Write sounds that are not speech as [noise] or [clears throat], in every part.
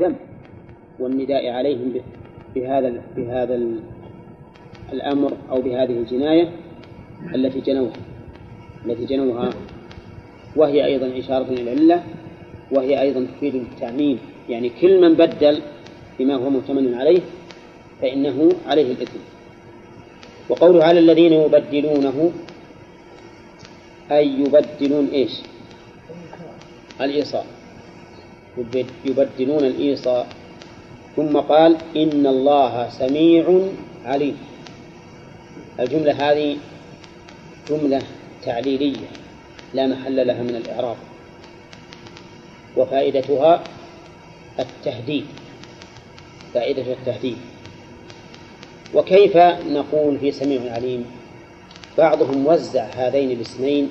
الذنب والنداء عليهم بهذا بهذا الأمر أو بهذه الجناية التي جنوها التي جنوها. وهي أيضا إشارة إلى العلة وهي أيضا تفيد التعميم يعني كل من بدل بما هو مؤتمن عليه فإنه عليه الإثم. وقوله على الذين يبدلونه أي يبدلون إيش؟ الإيصاء يبدلون الإيصاء ثم قال إن الله سميع عليم. الجملة هذه جملة تعليلية لا محل لها من الإعراب. وفائدتها التهديد. فائدة التهديد. وكيف نقول في سميع عليم؟ بعضهم وزع هذين الاسمين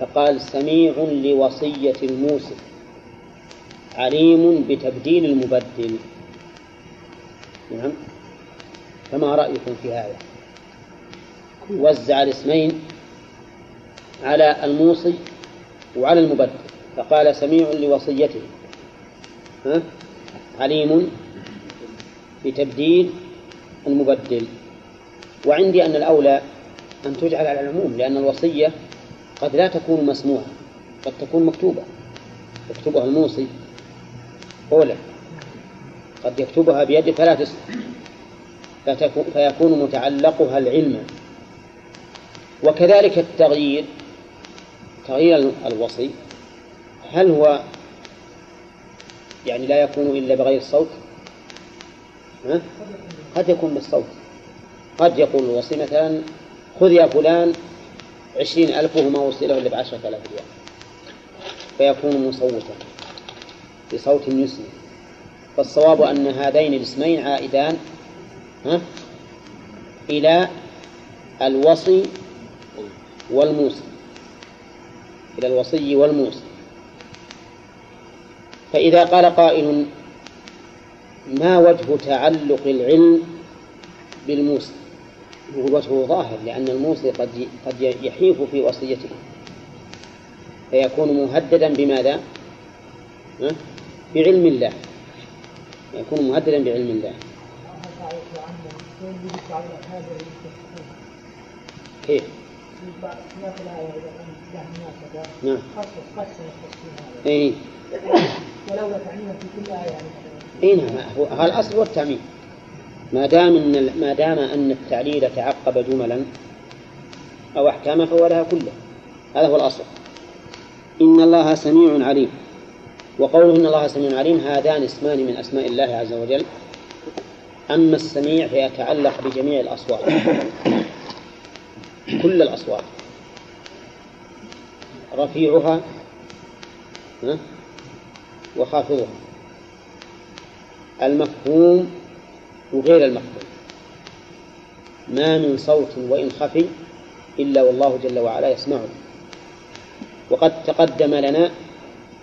فقال سميع لوصية الموسى عليم بتبديل المبدل. نعم. فما رأيكم في هذا؟ وزع الاسمين على الموصي وعلى المبدل فقال سميع لوصيته. ها؟ عليم بتبديل المبدل. وعندي أن الأولى أن تجعل على العموم لأن الوصية قد لا تكون مسموعة قد تكون مكتوبة. يكتبها الموصي. أولى قد يكتبها بيده فلا تسمع فيكون متعلقها العلم. وكذلك التغيير تغيير الوصي. هل هو يعني لا يكون إلا بغير الصوت؟ ها؟ قد يكون بالصوت. قد يقول الوصي مثلا خذ يا فلان عشرين ألف وهو ما وصله إلا بعشرة آلاف ريال. فيكون مصوتا. بصوت يسمع فالصواب أن هذين الاسمين عائدان ها؟ إلى الوصي والموصي. إلى الوصي والموصي. فإذا قال قائل ما وجه تعلق العلم بالموصي؟ وجهه ظاهر لأن الموصي قد قد يحيف في وصيته. فيكون مهددا بماذا؟ بعلم الله. يكون مهددا بعلم الله. كيف؟ نعم. اي في كل آية اي نعم. هو الأصل هو التعميم. ما دام إن ما دام أن التعليل تعقب جملا أو احكاما فهو لها كله. هذا هو الأصل. إن الله سميع عليم. وقوله ان الله سميع عليم هذان اسمان من أسماء الله عز وجل أما السميع فيتعلق بجميع الأصوات. كل الأصوات. رفيعها وخافضها. المفهوم وغير المفهوم. ما من صوت وإن خفي إلا والله جل وعلا يسمعه. وقد تقدم لنا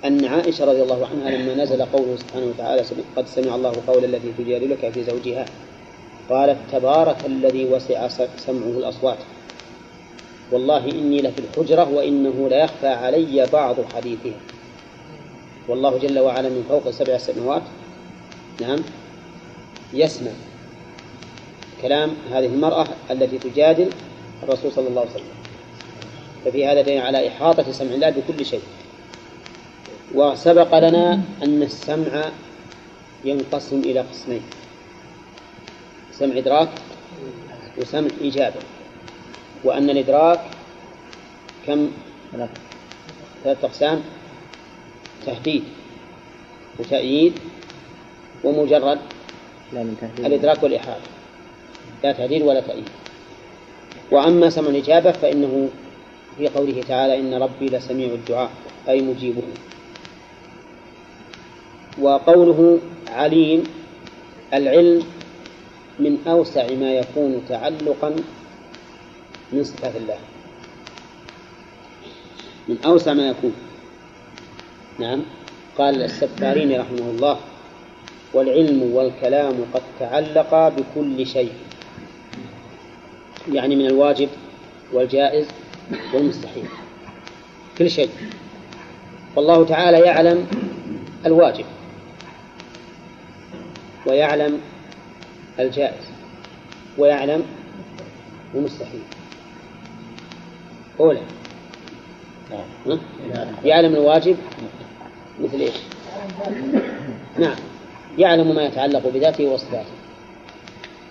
أن عائشة رضي الله عنها لما نزل قوله سبحانه وتعالى قد سمع الله قول التي تجادلك في زوجها قالت تبارك الذي وسع سمعه الأصوات. والله إني لفي الحجرة وإنه ليخفى علي بعض حديثها. والله جل وعلا من فوق سبع سماوات. نعم. يسمع كلام هذه المرأة التي تجادل الرسول صلى الله عليه وسلم. ففي هذا دليل على إحاطة سمع الله بكل شيء. وسبق لنا أن السمع ينقسم إلى قسمين سمع إدراك وسمع إجابة وأن الإدراك كم؟ ثلاثة أقسام تهديد وتأييد ومجرد لا من تهديد. الإدراك والإحاطة. لا تهديد ولا تأييد. وأما سمع الإجابة فإنه في قوله تعالى إن ربي لسميع الدعاء أي مجيبه. وقوله عليم العلم من أوسع ما يكون تعلقا من صفات الله. من أوسع ما يكون. نعم. قال السفارين رحمه الله والعلم والكلام قد تعلقا بكل شيء. يعني من الواجب والجائز والمستحيل. كل شيء. والله تعالى يعلم الواجب. ويعلم الجائز ويعلم المستحيل. أولى نعم. يعلم الواجب مثل إيش؟ نعم. يعلم ما يتعلق بذاته وصفاته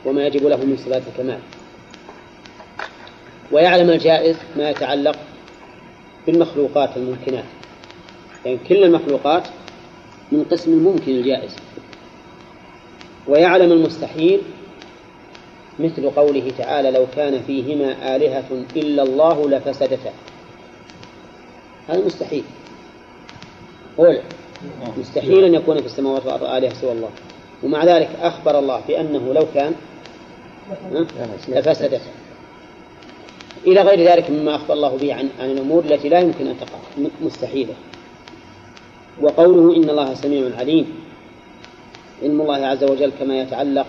وما يجب له من صفات الكمال. ويعلم الجائز ما يتعلق بالمخلوقات الممكنات. يعني كل المخلوقات من قسم الممكن الجائز. ويعلم المستحيل مثل قوله تعالى لو كان فيهما آلهة إلا الله لفسدتا. هذا مستحيل. قول مستحيل أن يكون في السماوات والأرض آلهة سوى الله. ومع ذلك أخبر الله بأنه لو كان لفسدتا. إلى غير ذلك مما أخبر الله به عن, عن الأمور التي لا يمكن أن تقع. مستحيلة. وقوله إن الله سميع عليم. علم الله عز وجل كما يتعلق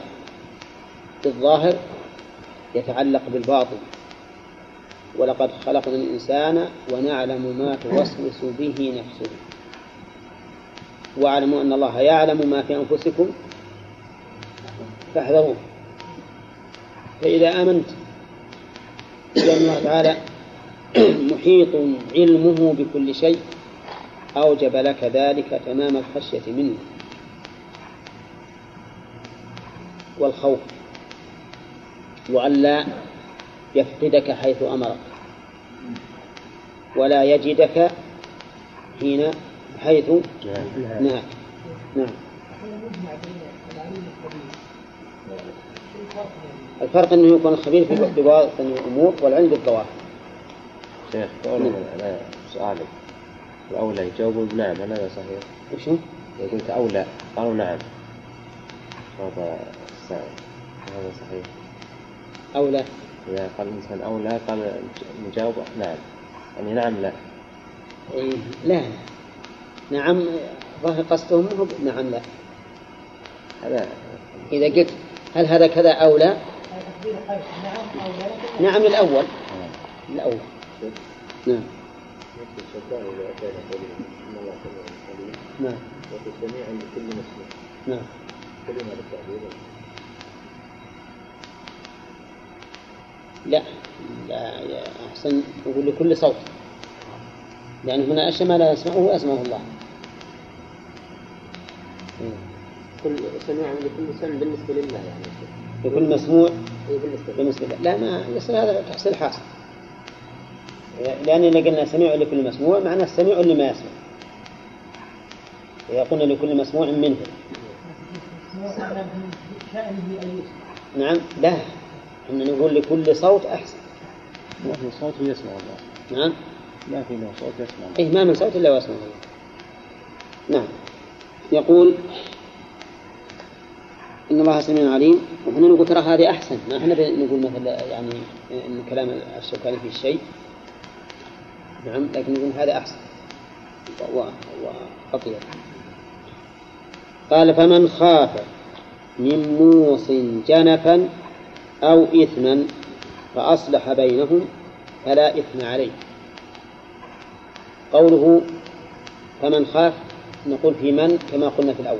بالظاهر يتعلق بالباطن. ولقد خلقنا الإنسان ونعلم ما توسوس به نفسه. واعلموا أن الله يعلم ما في أنفسكم فاحذروه. فإذا آمنت بأن الله تعالى محيط علمه بكل شيء أوجب لك ذلك تمام الخشية منه. والخوف وأن لا يفقدك حيث أمرك ولا يجدك حين حيث نهاك. نعم. الفرق أنه يكون الخبير في بواطن الأمور والعلم بالظواهر. شيخ أنا سؤالك. الأولى يجاوبون بنعم هذا صحيح؟ وشو؟ قلت أولى قالوا نعم. هذا هذا صحيح. أو لا. إذا قال الإنسان أو لا قال نجاوب نعم يعني نعم لا. إيه لا. نعم ظاهر قصدهم هو نعم لا. هذا. إذا قلت هل هذا كذا أو لا؟ نعم للأول الأول. نعم. نعم. نعم. لا لا يا أحسن يقول لكل صوت. لأن هنا أشياء ما لا يسمعه أسمعه الله. كل سميع لكل سمع بالنسبة لله يعني. لكل مسموع؟ بالنسبة, بالنسبة لله. لا ما يصير هذا تحصيل حاصل لأن إذا قلنا سميع لكل مسموع معناه السميع لما يسمع. إذا قلنا لكل مسموع منه. نعم لا. إحنا نقول لكل صوت أحسن. ما في صوت يسمع الله. نعم. ما في له صوت يسمع الله. إيه ما من صوت إلا ويسمع الله. نعم. يقول إن الله سميع عليم. وهنا نقول ترى هذه أحسن. ما إحنا نقول مثلا يعني إن كلام الشوكاني في الشيء نعم لكن نقول هذا أحسن. وأطيب. قال فمن خاف من موص جنفا أو إثما فأصلح بينهم فلا إثم عليه. قوله فمن خاف نقول في من كما قلنا في الأول.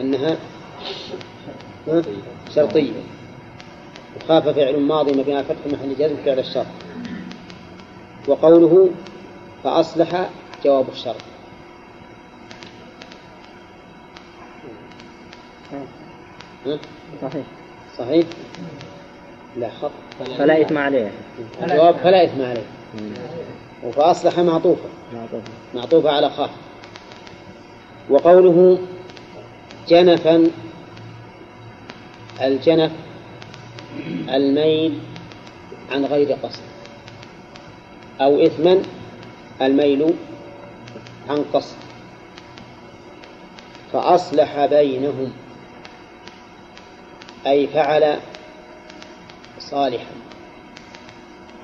أنها شرطية. وخاف فعل ماضي مبني فتح محل جزم فعل الشرط. وقوله فأصلح جواب الشرط. صحيح. صحيح؟ لا. خط فلا إثم عليه. الجواب فلا إثم عليه. وفأصلح معطوفة. معطوفة على خاف. وقوله جنفا الجنف الميل عن غير قصد. أو إثما الميل عن قصد. فأصلح بينهم. أي فعل صالحا.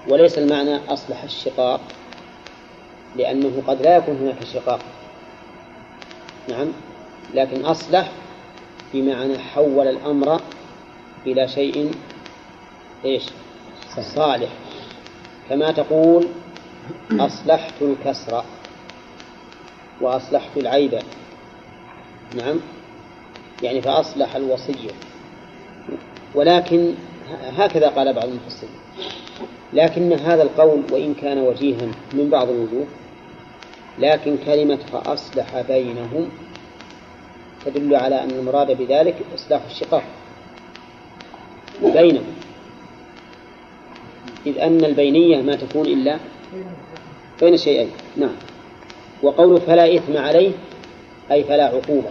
وليس المعنى أصلح الشقاق لأنه قد لا يكون هناك شقاق. نعم لكن أصلح بمعنى حول الأمر إلى شيء إيش؟ صالح. كما تقول أصلحت الكسر وأصلحت العيب. نعم يعني فأصلح الوصية. ولكن هكذا قال بعض المفسرين. لكن هذا القول وإن كان وجيها من بعض الوجوه لكن كلمة فأصلح بينهم تدل على أن المراد بذلك إصلاح الشقاق بينهم. إذ أن البينية ما تكون إلا بين الشيئين نعم. وقول فلا إثم عليه أي فلا عقوبة.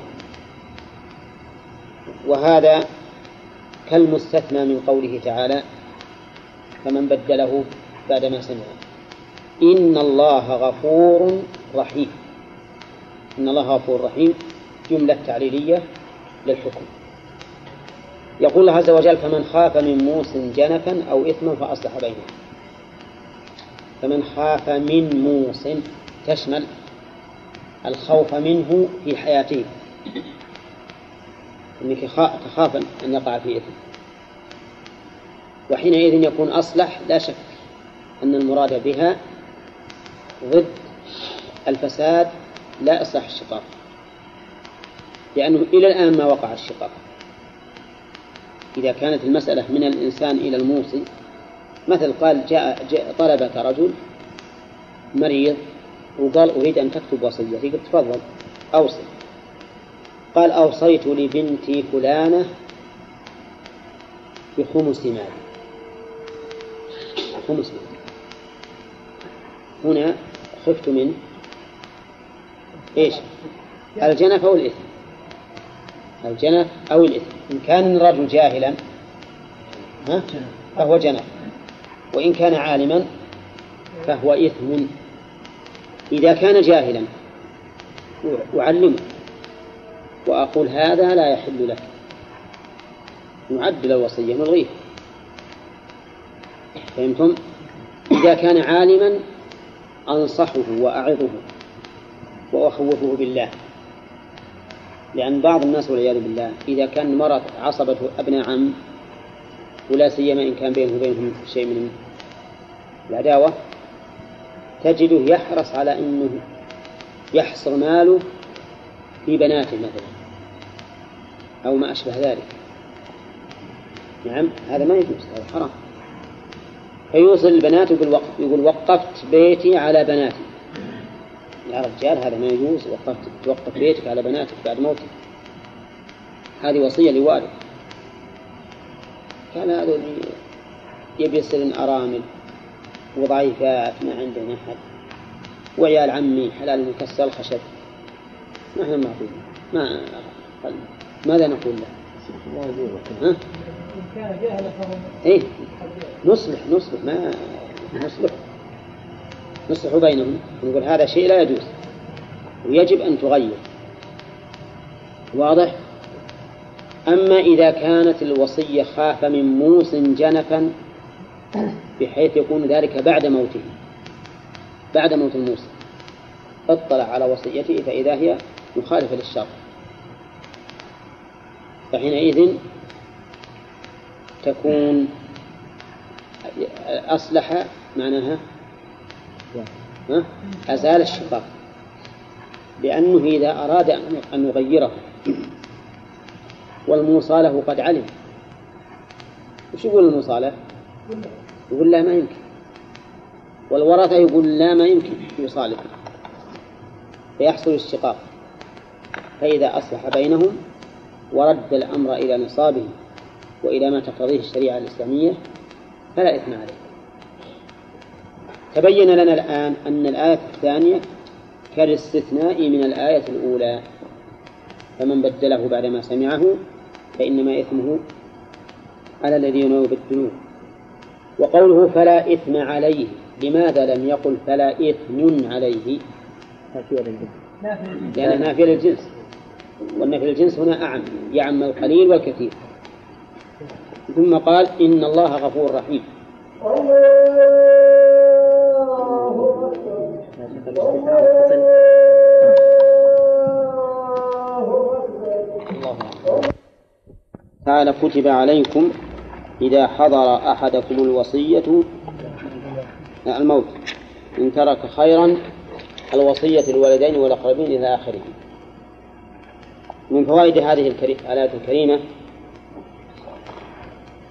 وهذا كالمستثنى من قوله تعالى فمن بدله بعدما سمع إن الله غفور رحيم. إن الله غفور رحيم. جملة تعليلية للحكم. يقول الله عز وجل فمن خاف من موس جنفا أو إثما فأصلح بينهم فمن خاف من موس تشمل الخوف منه في حياته. إنك تخاف ان يقع في اثم وحينئذ يكون أصلح لا شك أن المراد بها ضد الفساد لا إصلاح الشقاق. لأنه إلى الآن ما وقع الشقاق. إذا كانت المسألة من الإنسان إلى الموصي مثل قال جاء, جاء طلبك رجل مريض وقال أريد أن تكتب وصيتي قلت تفضل أوصي. قال أوصيت لبنتي فلانة بخمس مال. خمس مال. هنا خفت من إيش؟ الجنف أو الإثم؟ الجنف أو الإثم. إن كان الرجل جاهلا ها؟ فهو جنف. وإن كان عالما فهو إثم. إذا كان جاهلا أعلمه. وأقول هذا لا يحل لك. نعدل الوصية نلغيه فهمتم؟ إذا كان عالما أنصحه وأعظه وأخوفه بالله. لأن بعض الناس والعياذ بالله إذا كان مرض عصبته أبناء عم ولا سيما إن كان بينه وبينهم شيء من العداوة تجده يحرص على أنه يحصر ماله في بناته مثلا. أو ما أشبه ذلك. نعم هذا ما يجوز هذا حرام. فيوصل البنات يقول وقف يقول وقفت بيتي على بناتي. يا رجال هذا ما يجوز وقفت توقف بيتك على بناتك بعد موتك. هذه وصية لوالد. كان هذا يبي يصير أرامل وضعيفات ما عندنا أحد. وعيال عمي حلال مكسر الخشب ما إحنا معطيه ما ماذا نقول له؟ إيه نصلح نصلح ما نصلح نصلح بينهم نقول هذا شيء لا يجوز ويجب أن تغير واضح؟ أما إذا كانت الوصية خاف من موس جنفا بحيث يكون ذلك بعد موته بعد موت الموسى اطلع على وصيته فإذا هي مخالفة للشرع فحينئذ تكون أصلح معناها أزال الشقاق. لأنه إذا أراد أن يغيره والموصى له قد علم. وش يقول الموصى له؟ يقول لا ما يمكن. والورثة يقول لا ما يمكن يصالح. فيحصل الشقاق. فإذا أصلح بينهم ورد الأمر إلى نصابه وإلى ما تقتضيه الشريعة الإسلامية فلا إثم عليه. تبين لنا الآن أن الآية الثانية كالاستثناء من الآية الأولى فمن بدله بعدما سمعه فإنما إثمه على الذين يبدلون وقوله فلا إثم عليه لماذا لم يقل فلا إثم عليه؟ لأن نافية للجنس. والنفي للجنس هنا أعم يعم القليل والكثير. ثم قال إن الله غفور رحيم. تعالى كتب عليكم إذا حضر أحدكم الوصية الموت إن ترك خيرا الوصية للوالدين والأقربين إلى آخره. من فوائد هذه الآيات الكريمة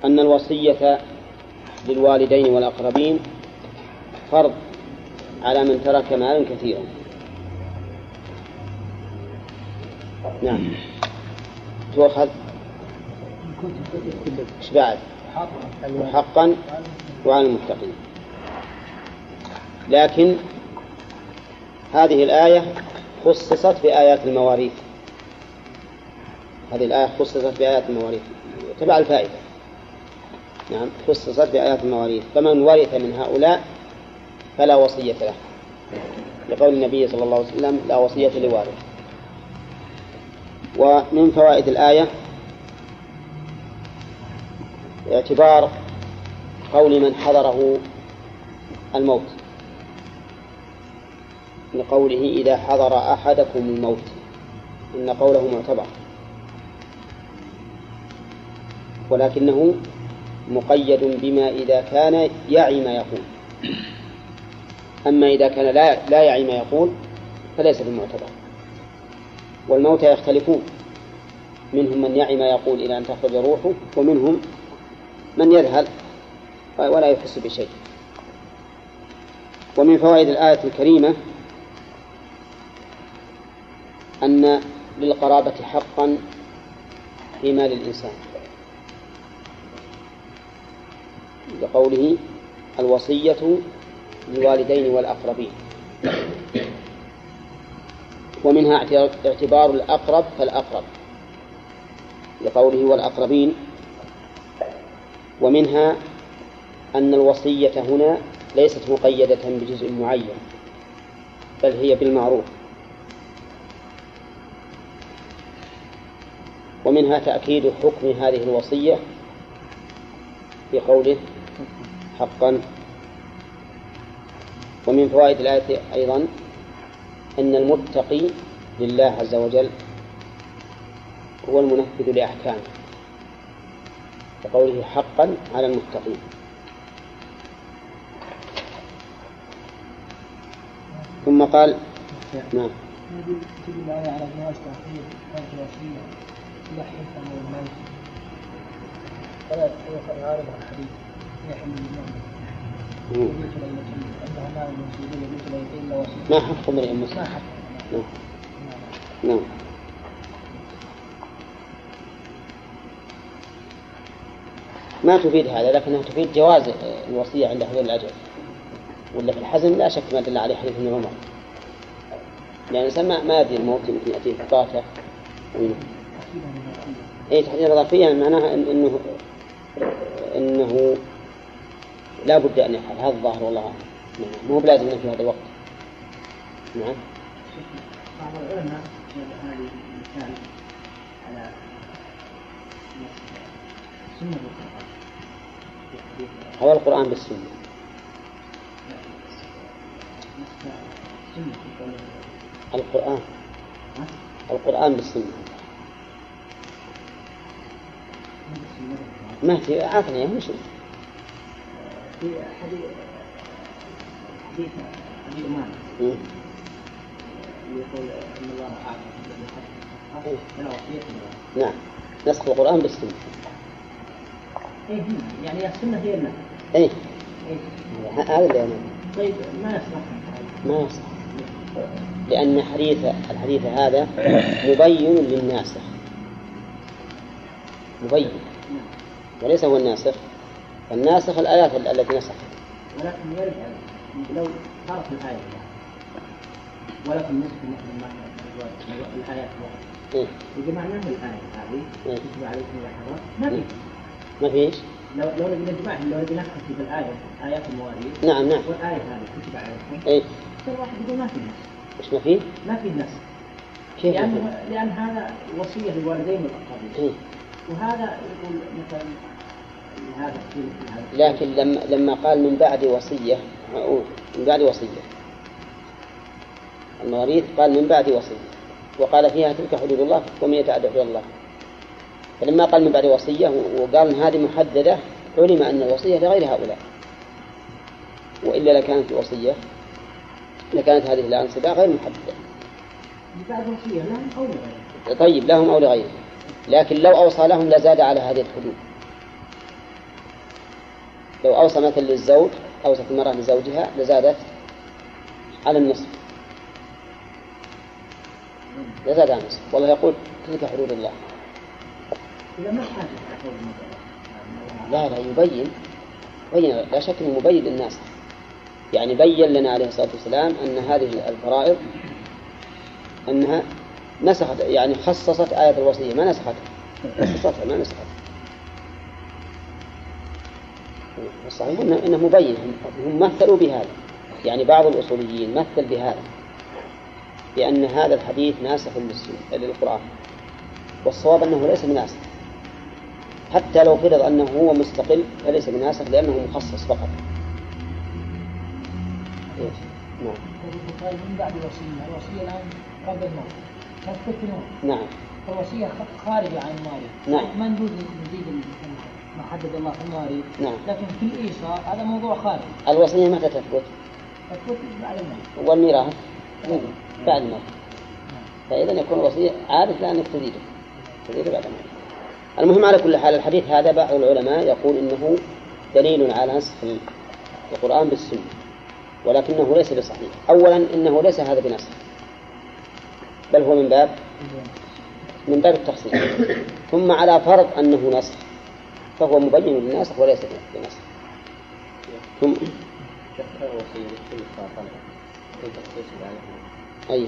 أن الوصية للوالدين والأقربين فرض على من ترك مالا كثيرا. نعم. تؤخذ؟ إيش بعد؟ حقا وعلى المتقين. لكن هذه الآية خصصت بآيات المواريث. هذه الآية خصصت بآيات المواريث. تبع الفائدة. نعم خصصت بآيات المواريث. فمن ورث من هؤلاء فلا وصية له. لقول النبي صلى الله عليه وسلم لا وصية لوارث. ومن فوائد الآية اعتبار قول من حضره الموت. لقوله إذا حضر أحدكم الموت. إن قوله معتبر. ولكنه مقيد بما إذا كان يعي ما يقول. أما إذا كان لا لا يعي ما يقول فليس بمعتبر. والموتى يختلفون. منهم من يعي ما يقول إلى أن تخرج روحه ومنهم من يذهل ولا يحس بشيء. ومن فوائد الآية الكريمة أن للقرابة حقا في مال لقوله الوصية للوالدين والأقربين. ومنها اعتبار الأقرب فالأقرب. لقوله والأقربين. ومنها أن الوصية هنا ليست مقيدة بجزء معين بل هي بالمعروف. ومنها تأكيد حكم هذه الوصية في قوله حقا. ومن فوائد الآية أيضا أن المتقي لله عز وجل هو المنفذ لأحكامه وقوله حقا على المتقين ثم قال نعم. الآية على تأخير فلا الحديث ما حق امرئ مسلم ما نعم نعم ما تفيد هذا لكنها تفيد جواز الوصية عند حلول الأجل ولا في الحزن لا شك ما دل عليه حديث ابن عمر. لأن الإنسان ما يدري الموت يمكن يأتيه بطاقة أي تحديد إضافية معناها إنه إنه لا بد أن يفعل. هذا الظاهر والله أعلم. نعم. مو بلازم في هذا الوقت. نعم. بعض العلماء هذه المثال على سنة القرآن أو القرآن بالسنة. القرآن. القرآن بالسنة. ما في عافني يا مش في حديث حديث يقول أن الله أعطى نعم. نسخ القرآن بالسنة. إيه يعني السنة هي النسخ إيه. هذا اللي أنا. طيب ما يصلح؟ ما يصلح. لأن حديث الحديث هذا مبين للناسخ. مبين. وليس هو الناسخ. الناسخ الآيات التي نسخت ولكن يرجع لو صارت الآية ولكن نسخ مثل ما الآيات إيه؟ إذا معناه الآية هذه؟ كتب عليكم الحرام ما في ما في إيش؟ لو لو نبي نجمعها لو نبي نكتب الآية آيات المواريث نعم نعم والآية هذه كتب عليكم إيه؟ واحد يقول ما في نسخ إيش ما في؟ ما في نسخ كيف لأن لأن هذا وصية للوالدين والأقربين إيه؟ وهذا يقول مثلا لكن لما لما قال من بعد وصية من بعد وصية. المواريث قال من بعد وصية وقال فيها تلك حدود الله ومن يتعدى حدود الله. فلما قال من بعد وصية وقال إن هذه محددة علم أن الوصية لغير هؤلاء. وإلا لكانت الوصية لكانت هذه الأنصبة غير محددة. بعد وصية لا أو طيب لهم أو لغيرهم لكن لو أوصى لهم لزاد على هذه الحدود. لو أوصى مثلا للزوج أوصت المرأة لزوجها لزادت على النصف. لزاد على النصف. والله يقول تلك حدود الله. لا لا يبين. بين لا شك إنه مبين للناس. يعني بين لنا عليه الصلاة والسلام أن هذه الفرائض أنها نسخت يعني خصصت آية الوصية. ما نسختها خصصتها ما نسختها الصحيح انه إنه مبين هم مثلوا بهذا. يعني بعض الأصوليين مثل بهذا بأن هذا الحديث ناسخ للقرآن. والصواب أنه ليس بناسخ حتى لو فرض أنه هو مستقل فليس بناسخ لأنه مخصص فقط. إيش؟ نعم. من بعد الوصيه الوصيه الان قبل الموت تثبت نعم. الوصية خارجة عن المواريث نعم. ما نجوز نزيد ما حدد الله في المواريث نعم. لكن في الإيصاء هذا موضوع خارج. الوصية متى تثبت؟ تثبت بعد الموت. والميراث. بعد الموت. فإذا يكون الوصية عادة لأنك تزيده تزيده بعد الموت. المهم على كل حال الحديث هذا بعض العلماء يقول إنه دليل على نسخ القرآن بالسنة ولكنه ليس بصحيح. أولا إنه ليس هذا بنسخ بل هو من باب من باب التخصيص. ثم على فرض أنه نسخ. فهو مبين للناسخ وليس بنسخ ثم أي.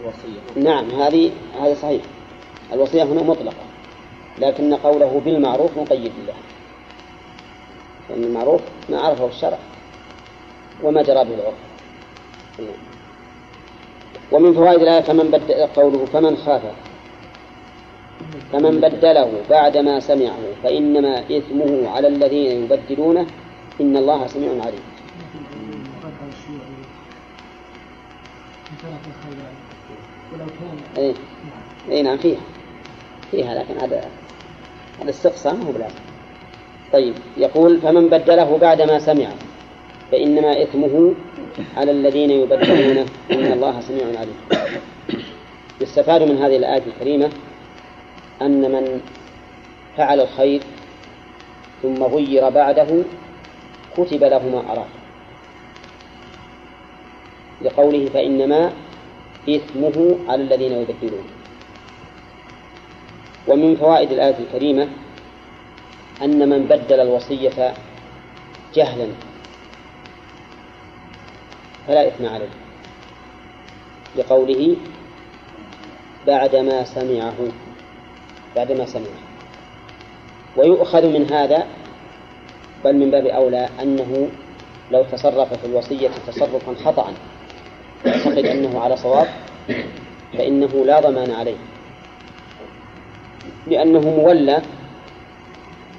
الوصية نعم هذه هذا صحيح. الوصية هنا مطلقة لكن قوله بالمعروف مقيد له. لأن المعروف ما عرفه الشرع وما جرى به العرف. ومن فوائد الآية فمن بدل قوله فمن خاف. فمن بدله بعدما سمعه فإنما إثمه على الذين يبدلونه إن الله سميع عليم. اي اي نعم فيها فيها لكن هذا هذا استقصاء ما هو بلازم طيب يقول فمن بدله بعدما سمعه فإنما إثمه على الذين يبدلونه إن الله سميع عليم. يستفاد من هذه الآية الكريمة أن من فعل الخير ثم غير بعده كتب له ما أراد لقوله فإنما إثمه على الذين يبدلون ومن فوائد الآية الكريمة أن من بدل الوصية جهلا فلا إثم عليه. لقوله بعدما سمعه بعدما سمعه ويؤخذ من هذا بل من باب أولى أنه لو تصرف في الوصية تصرفا خطأ يعتقد أنه على صواب فإنه لا ضمان عليه. لأنه مولى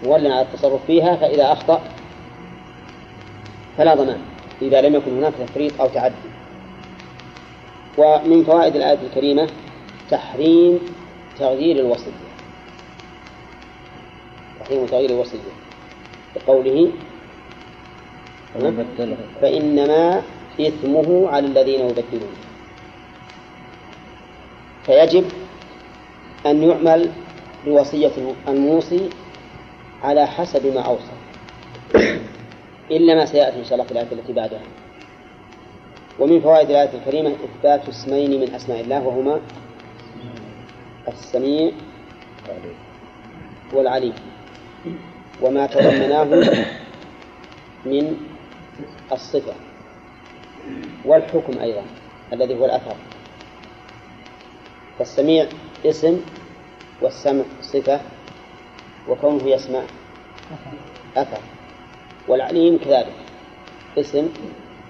مولى على التصرف فيها فإذا أخطأ فلا ضمان إذا لم يكن هناك تفريط أو تعدي. ومن فوائد الآية الكريمة تحريم تغيير الوصية. تحريم تغيير الوصية بقوله فإنما إثمه على الذين يبدلون فيجب أن يعمل بوصية الموصي على حسب ما أوصى. إلا ما سيأتي إن شاء الله في الآية التي بعدها. ومن فوائد الآية الكريمة إثبات اسمين من أسماء الله وهما السميع والعليم. وما تضمناه من الصفة والحكم أيضا الذي هو الأثر. فالسميع اسم والسمع صفة وكونه يسمع أثر. والعليم كذلك اسم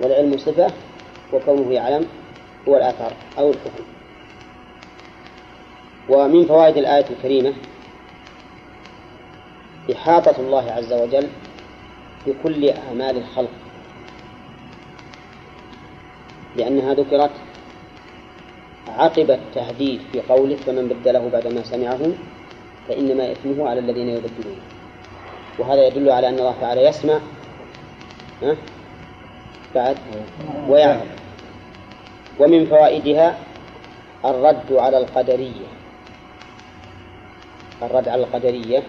والعلم صفة وكونه يعلم هو الآثار أو الحكم. ومن فوائد الآية الكريمة إحاطة الله عز وجل بكل أعمال الخلق. لأنها ذكرت عقب التهديد في قوله فمن بدله بعدما سمعه فإنما إثمه على الذين يبدلونه. وهذا يدل على أن الله تعالى يسمع بعد ويعلم. ومن فوائدها الرد على القدرية. الرد على القدرية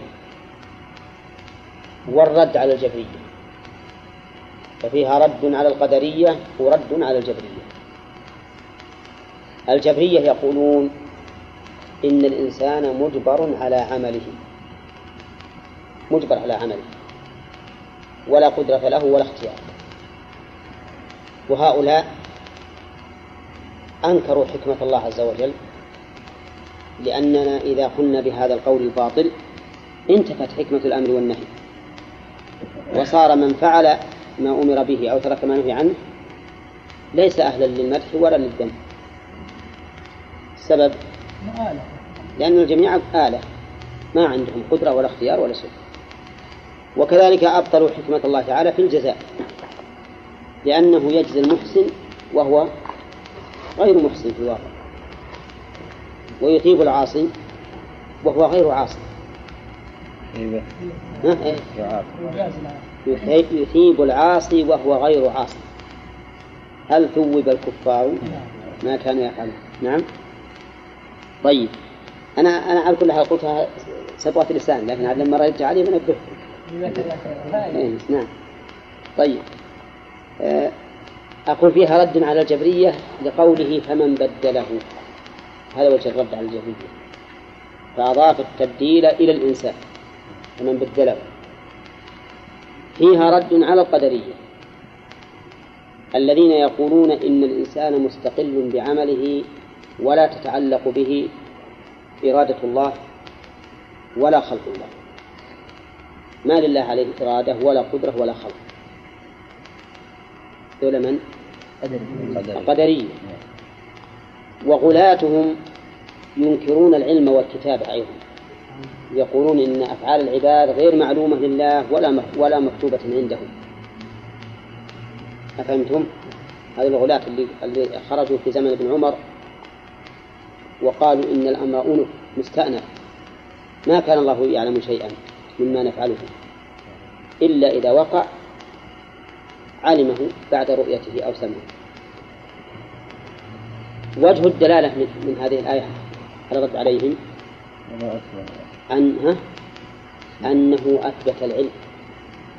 والرد على الجبرية. ففيها رد على القدرية ورد على الجبرية. الجبرية يقولون إن الإنسان مجبر على عمله. مجبر على عمله. ولا قدرة له ولا اختيار. وهؤلاء أنكروا حكمة الله عز وجل لأننا إذا قلنا بهذا القول الباطل انتفت حكمة الأمر والنهي. وصار من فعل ما أمر به أو ترك ما نهي عنه ليس أهلا للمدح ولا للذم. السبب لأن الجميع آلة. ما عندهم قدرة ولا اختيار ولا شيء وكذلك أبطلوا حكمة الله تعالى في الجزاء. لأنه يجزي المحسن وهو غير محسن في الواقع. ويثيب العاصي وهو غير عاصي؟ يثيب العاصي وهو غير عاصي. هل ثوب الكفار؟ ما كانوا يفعلون نعم. طيب. أنا أنا على كل حال قلتها سبقة لسان لكن لما رجع علي بنبهكم إيه، نعم. طيب. آه، أقول فيها رد على الجبرية لقوله فمن بدله. هذا وجه الرد على الجبرية. فأضاف التبديل إلى الإنسان. فمن بدله فيها رد على القدرية. الذين يقولون إن الإنسان مستقل بعمله ولا تتعلق به إرادة الله ولا خلق الله. ما لله عليه إرادة ولا قدرة ولا خلق. دول من؟ القدرية. وغلاتهم ينكرون العلم والكتابة أيضا. يقولون إن أفعال العباد غير معلومة لله ولا ولا مكتوبة عندهم. أفهمتم؟ هذه الغلاة اللي, اللي خرجوا في زمن ابن عمر وقالوا إن الأمر أنف مستأنف. ما كان الله يعلم شيئا مما نفعله. إلا إذا وقع علمه بعد رؤيته أو سمعه. وجه الدلالة من, من هذه الآية على الرد عليهم؟ أنها أنه أثبت العلم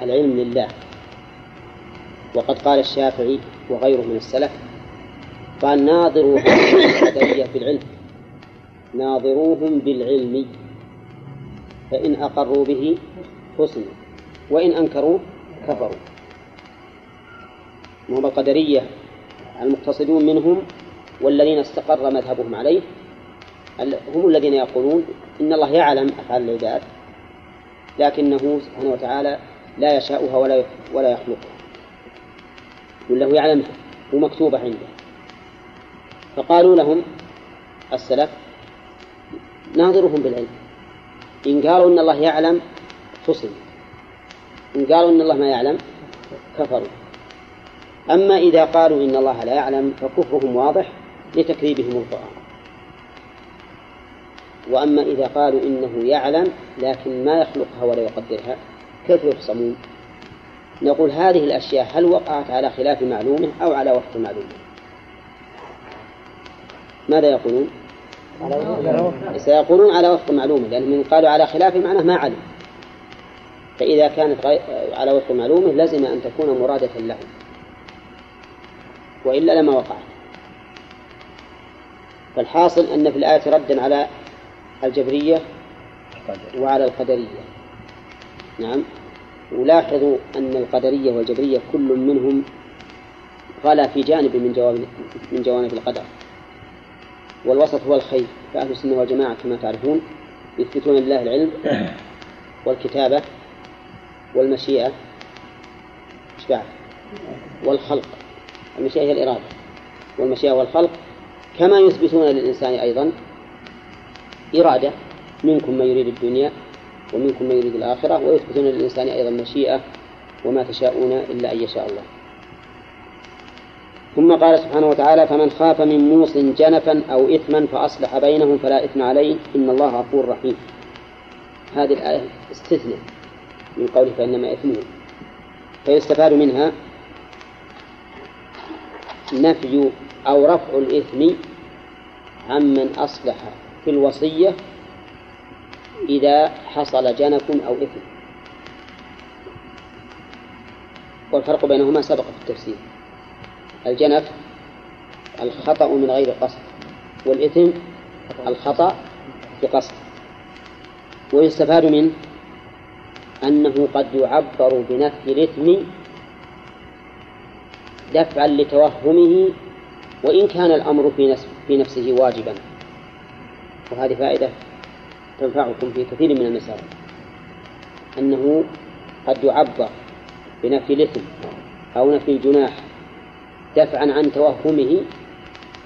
العلم لله. وقد قال الشافعي وغيره من السلف قال ناظروا القدرية بالعلم ناظروهم بالعلم فإن أقروا به حسنوا وإن أنكروه كفروا. وهم القدرية المقتصدون منهم والذين استقر مذهبهم عليه هم الذين يقولون إن الله يعلم أفعال العباد لكنه سبحانه وتعالى لا يشاؤها ولا ولا يخلقها. ولا هو يعلمها ومكتوبة عنده. فقالوا لهم السلف ناظرهم بالعلم. إن قالوا إن الله يعلم فصل. إن قالوا إن الله ما يعلم كفروا. أما إذا قالوا إن الله لا يعلم فكفرهم واضح لتكذيبهم القرآن. وأما إذا قالوا إنه يعلم لكن ما يخلقها ولا يقدرها كيف يفصمون نقول هذه الأشياء هل وقعت على خلاف معلومة أو على وفق معلومة؟ ماذا يقولون؟ سيقولون على وفق معلومة لأن من قالوا على خلاف معناه ما علم. فإذا كانت على وفق معلومة لزم أن تكون مرادة لهم. وإلا لما وقعت. فالحاصل أن في الآية ردا على الجبرية وعلى القدرية. نعم. ولاحظوا أن القدرية والجبرية كل منهم غلا في جانب من جوانب من جوانب القدر. والوسط هو الخير فأهل السنة والجماعة كما تعرفون يثبتون لله العلم [coughs] والكتابة والمشيئة. بعد؟ والخلق. المشيئة هي الإرادة. والمشيئة والخلق كما يثبتون للإنسان أيضا إرادة. منكم من يريد الدنيا ومنكم من يريد الآخرة ويثبتون للإنسان أيضا مشيئة وما تشاءون إلا أن يشاء الله. ثم قال سبحانه وتعالى فمن خاف من موص جنفا أو إثما فأصلح بينهم فلا إثم عليه إن الله غفور رحيم. هذه الآية استثناء من قوله فإنما إثمه. فيستفاد منها نفي أو رفع الإثم عمن أصلح في الوصية إذا حصل جنف أو إثم. والفرق بينهما سبق في التفسير. الجنف الخطأ من غير قصد والإثم الخطأ بقصد. ويستفاد منه أنه قد يعبر بنفي الإثم دفعا لتوهمه وإن كان الأمر في, في نفسه واجبا. وهذه فائدة تنفعكم في كثير من المسائل. أنه قد يعبر بنفي الإثم أو نفي الجناح دفعا عن توهمه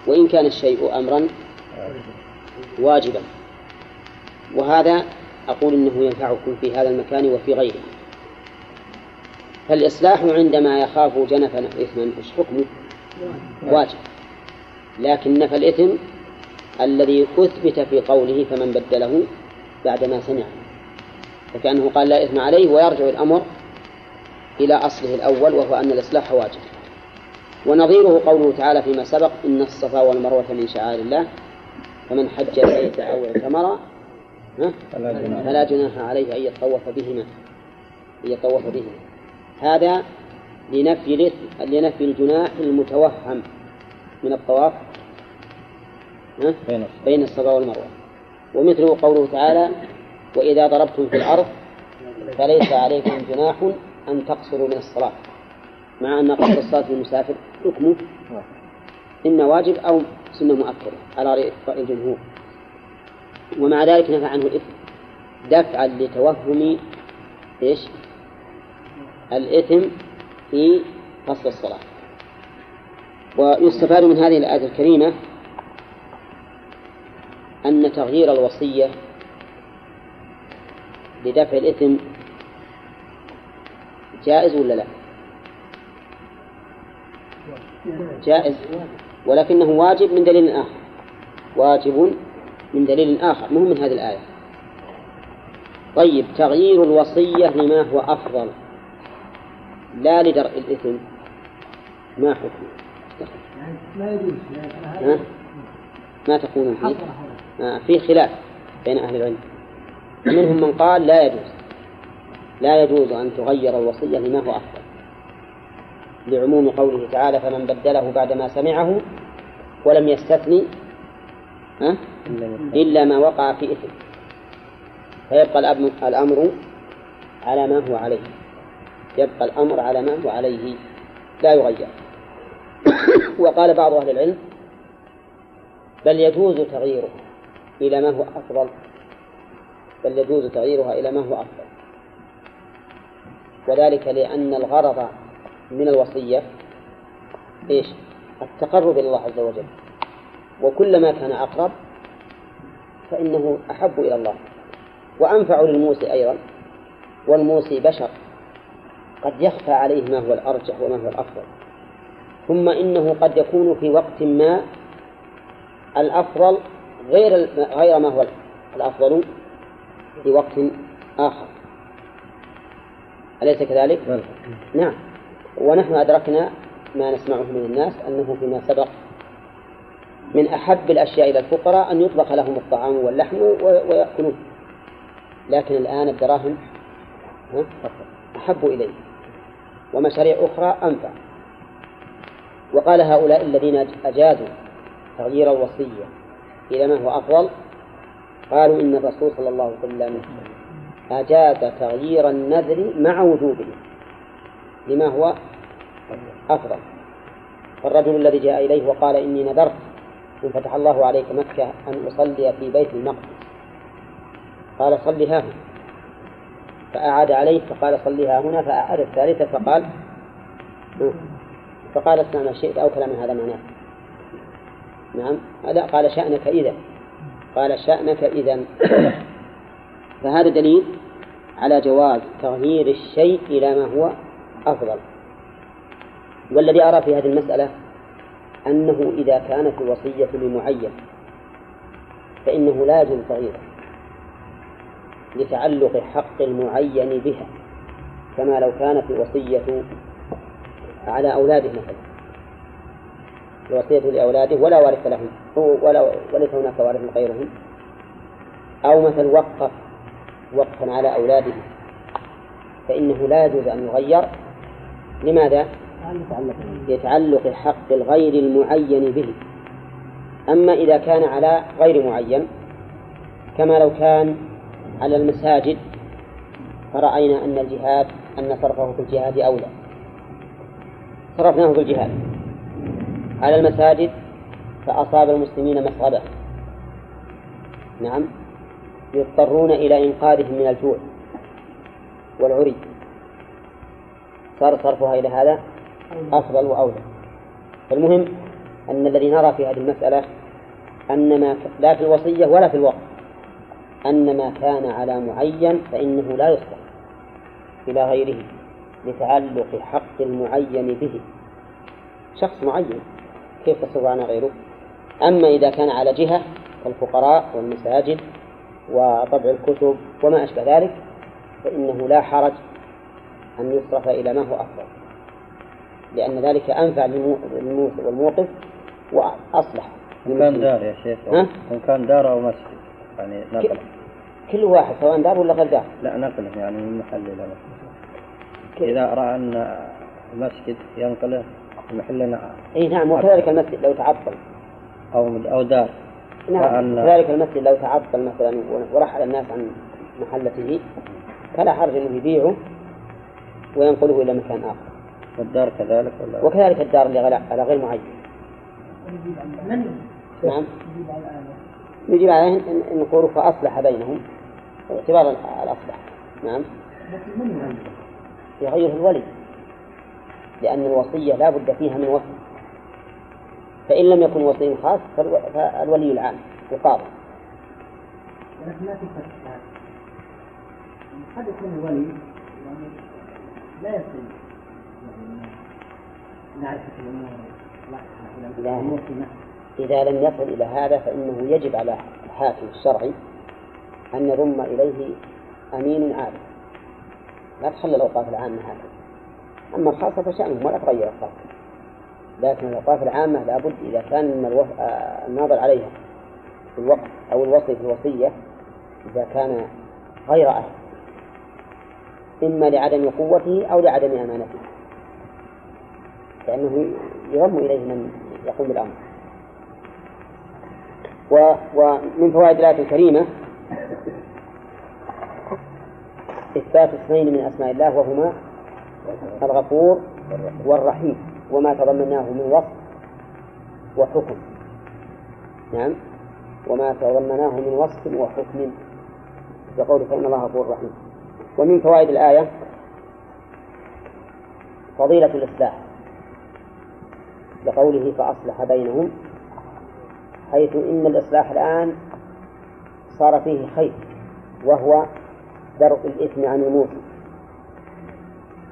وإن كان الشيء أمرا واجبا. وهذا أقول إنه ينفعكم في هذا المكان وفي غيره. فالإصلاح عندما يخاف جنفا إثما إيش حكمه؟ واجب. لكن نفى الإثم الذي أثبت في قوله فمن بدله بعدما سمعه فكأنه قال لا إثم عليه ويرجع الأمر إلى أصله الأول وهو أن الإصلاح واجب. ونظيره قوله تعالى فيما سبق إن الصفا والمروة من شعائر الله فمن حج البيت أو اعتمر فلا جناح عليه أن يطوف بهما. أن يطوف بهما. هذا لنفي لنفي الجناح المتوهم من الطواف بين الصفا والمروة. ومثله قوله تعالى وإذا ضربتم في الأرض فليس عليكم جناح أن تقصروا من الصلاة. مع أن قصر الصلاة للمسافر حكمه إما واجب أو سنة مؤكدة على رأي الجمهور. ومع ذلك نفى عنه الإثم. دفعا لتوهم إيش؟ الإثم في قصر الصلاة. ويستفاد من هذه الآية الكريمة أن تغيير الوصية لدفع الإثم جائز ولا لا؟ جائز. ولكنه واجب من دليل آخر. واجب من دليل آخر. مو من هذه الآية. طيب تغيير الوصية لما هو أفضل. لا لدرء الإثم. ما حكمه؟ لا يجوز؟ ما تقولون فيه؟ آه في خلاف بين أهل العلم. ومنهم من قال لا يجوز لا يجوز أن تغير الوصية لما هو أفضل. لعموم قوله تعالى فمن بدله بعدما سمعه ولم يستثني ها؟ إلا ما وقع في إثم. فيبقى الأمر على ما هو عليه. يبقى الأمر على ما هو عليه. لا يغير. [coughs] وقال بعض أهل العلم بل يجوز تغييره إلى ما هو أفضل. بل يجوز تغييرها إلى ما هو أفضل. وذلك لأن الغرض من الوصية إيش؟ التقرب إلى الله عز وجل. وكلما كان أقرب فإنه أحب إلى الله. وأنفع للموسي أيضا. والموسي بشر. قد يخفى عليه ما هو الأرجح وما هو الأفضل. ثم إنه قد يكون في وقت ما الأفضل غير غير ما هو الأفضل في وقت آخر أليس كذلك؟ نعم. ونحن أدركنا ما نسمعه من الناس أنه فيما سبق من أحب الأشياء إلى الفقراء أن يطبخ لهم الطعام واللحم ويأكلون لكن الآن الدراهم أحب إليه ومشاريع أخرى أنفع وقال هؤلاء الذين أجازوا تغيير الوصية إلى ما هو أفضل؟ قالوا إن الرسول صلى الله عليه وسلم أجاز تغيير النذر مع وجوبه. لما هو؟ أفضل. فالرجل الذي جاء إليه وقال إني نذرت إن فتح الله عليك مكة أن أصلي في بيت المقدس. قال صلها هنا. فأعاد عليه فقال صلها هنا. فأعاد الثالثة فقال فقال اصنع ما شئت أو كلام هذا معناه. نعم. هذا قال شأنك إذا. قال شأنك إذا. [coughs] فهذا دليل على جواز تغيير الشيء إلى ما هو أفضل. والذي أرى في هذه المسألة أنه إذا كانت الوصية لمعين فإنه لا يجوز تغييره لتعلق حق المعين بها كما لو كانت الوصية على أولاده مثلا. الوصية لأولاده ولا وارث لهم ولا وليس هناك وارث غيرهم. أو مثل وقف وقفا على أولاده. فإنه لا يجوز أن يغير. لماذا؟ لتعلق حق الغير المعين به. أما إذا كان على غير معين كما لو كان على المساجد فرأينا أن الجهاد أن صرفه في الجهاد أولى. صرفناه في الجهاد. على المساجد فأصاب المسلمين مصغبة نعم. يضطرون إلى إنقاذهم من الجوع والعري. صار صرفها إلى هذا أفضل وأولى. فالمهم أن الذي نرى في هذه المسألة أن ما لا في الوصية ولا في الوقت. أن ما كان على معين فإنه لا يصرف إلى غيره لتعلق حق المعين به. شخص معين. كيف تصرف عن غيره؟ أما إذا كان على جهة كالفقراء والمساجد وطبع الكتب وما أشبه ذلك فإنه لا حرج أن يصرف إلى ما هو أفضل. لأن ذلك أنفع والموقف وأصلح إن كان دار يا شيخ. إن كان دار أو مسجد يعني نقل. كل واحد سواء دار ولا غير دار. لا نقله يعني من محل إلى محل. إذا رأى أن المسجد ينقله محلنا إي نعم وكذلك المسجد لو تعطل. أو أو دار. نعم كذلك المسجد لو تعطل مثلا ورحل الناس عن محلته فلا حرج إنه يبيعه وينقله إلى مكان آخر. والدار كذلك ولا؟ وكذلك الدار اللي على غير معين. نعم. يجب عليه ان نقول فأصلح بينهم. باعتبار الأصلح. نعم. يغير الولي. لأن الوصية لا بد فيها من وصي. فإن لم يكن وصي خاص فالولي العام ولكن لا قد يكون الولي يعني لا يصل معرفة الأمور إذا لم يصل إلى هذا فإنه يجب على الحاكم الشرعي أن يضم إليه أمين عارف لا تخلي الأوقاف العامة هكذا أما الخاصة فشأنهم ولا تغير الخاصة لكن الأوقاف العامة لابد إذا كان آه، الناظر عليها في الوقت أو الوصي في الوصية إذا كان غير أهل إما لعدم قوته أو لعدم أمانته. لأنه يضم إليه من يقوم بالأمر. و ومن فوائد الآية الكريمة إثبات اثنين من أسماء الله وهما الغفور والرحيم وما تضمناه من وصف وحكم. نعم. وما تضمناه من وصف وحكم. يقول فإن الله غفور رحيم. ومن فوائد الآية فضيلة الإصلاح لقوله فأصلح بينهم حيث إن الإصلاح الآن صار فيه خير وهو درء الإثم عن الموصي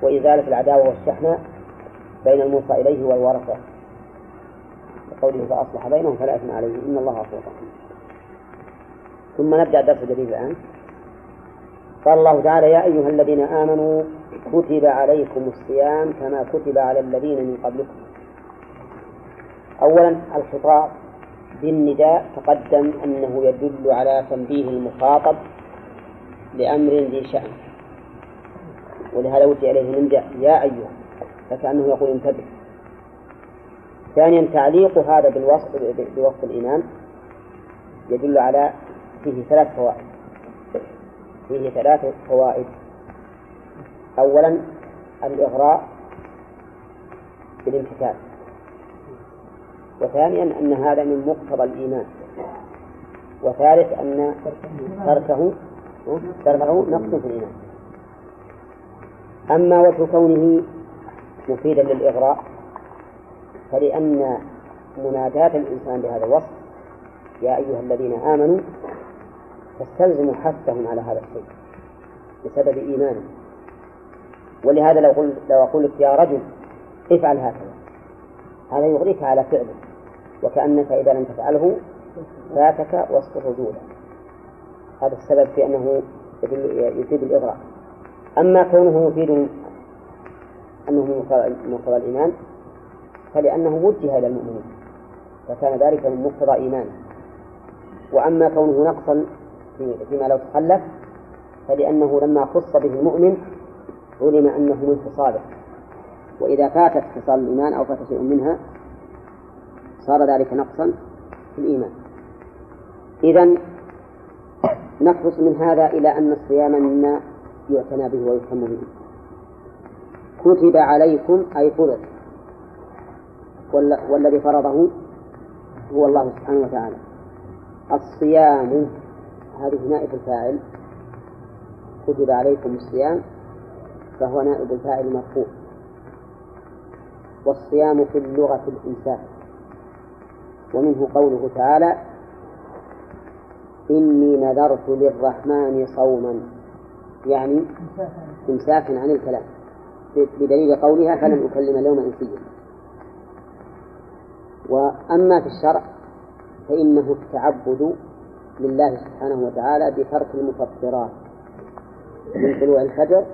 وإزالة العداوة والشحنة بين الموصى إليه والورثة. قوله فأصلح بينهم فلا إثم عليه إن الله غفور ثم نبدأ الدرس الجديد الآن. قال الله تعالى يا أيها الذين آمنوا كتب عليكم الصيام كما كتب على الذين من قبلكم. أولا الخطاب بالنداء. تقدم أنه يدل على تنبيه المخاطب لأمر ذي شأن. ولهذا وجه إليه النداء يا أيها فكأنه يقول انتبه. ثانيا تعليق هذا بالوصف بوصف الإيمان يدل على فيه ثلاث فوائد. فيه ثلاث فوائد. أولا الإغراء بالامتثال. وثانيا أن هذا من مقتضى الإيمان. وثالث أن تركه تركه نقص في الإيمان. أما وجه كونه مفيدا للإغراء فلأن مناداة الإنسان بهذا الوصف يا أيها الذين آمنوا تستلزم حثهم على هذا الشيء بسبب إيمانه ولهذا لو قلت لو أقول لك يا رجل افعل هكذا. هذا يغريك على فعله وكأنك إذا لم تفعله فاتك وسط الرجولة. هذا السبب في أنه يفيد الإغراء. أما كونه يفيد أنه مقتضى الإيمان فلأنه وجه إلى المؤمنين فكان ذلك من مقتضى إيمانه وأما كونه نقصا فيما لو تخلف فلأنه لما خص به المؤمن علم أنه من خصاله. وإذا فاتت خصال الإيمان أو فات شيء منها صار ذلك نقصا في الإيمان. إذا نخلص من هذا إلى أن الصيام مما يعتنى به ويهتم به. كتب عليكم أي فرض والذي فرضه هو الله سبحانه وتعالى. الصيام هذه نائب الفاعل. كتب عليكم الصيام فهو نائب الفاعل مرفوع. والصيام في اللغة الإمساك ومنه قوله تعالى إني نذرت للرحمن صوما. يعني إمساكا عن الكلام بدليل قولها فلن أكلم اليوم إنسيا. وأما في الشرع فإنه التعبد لله سبحانه وتعالى بترك المفطرات من طلوع الفجر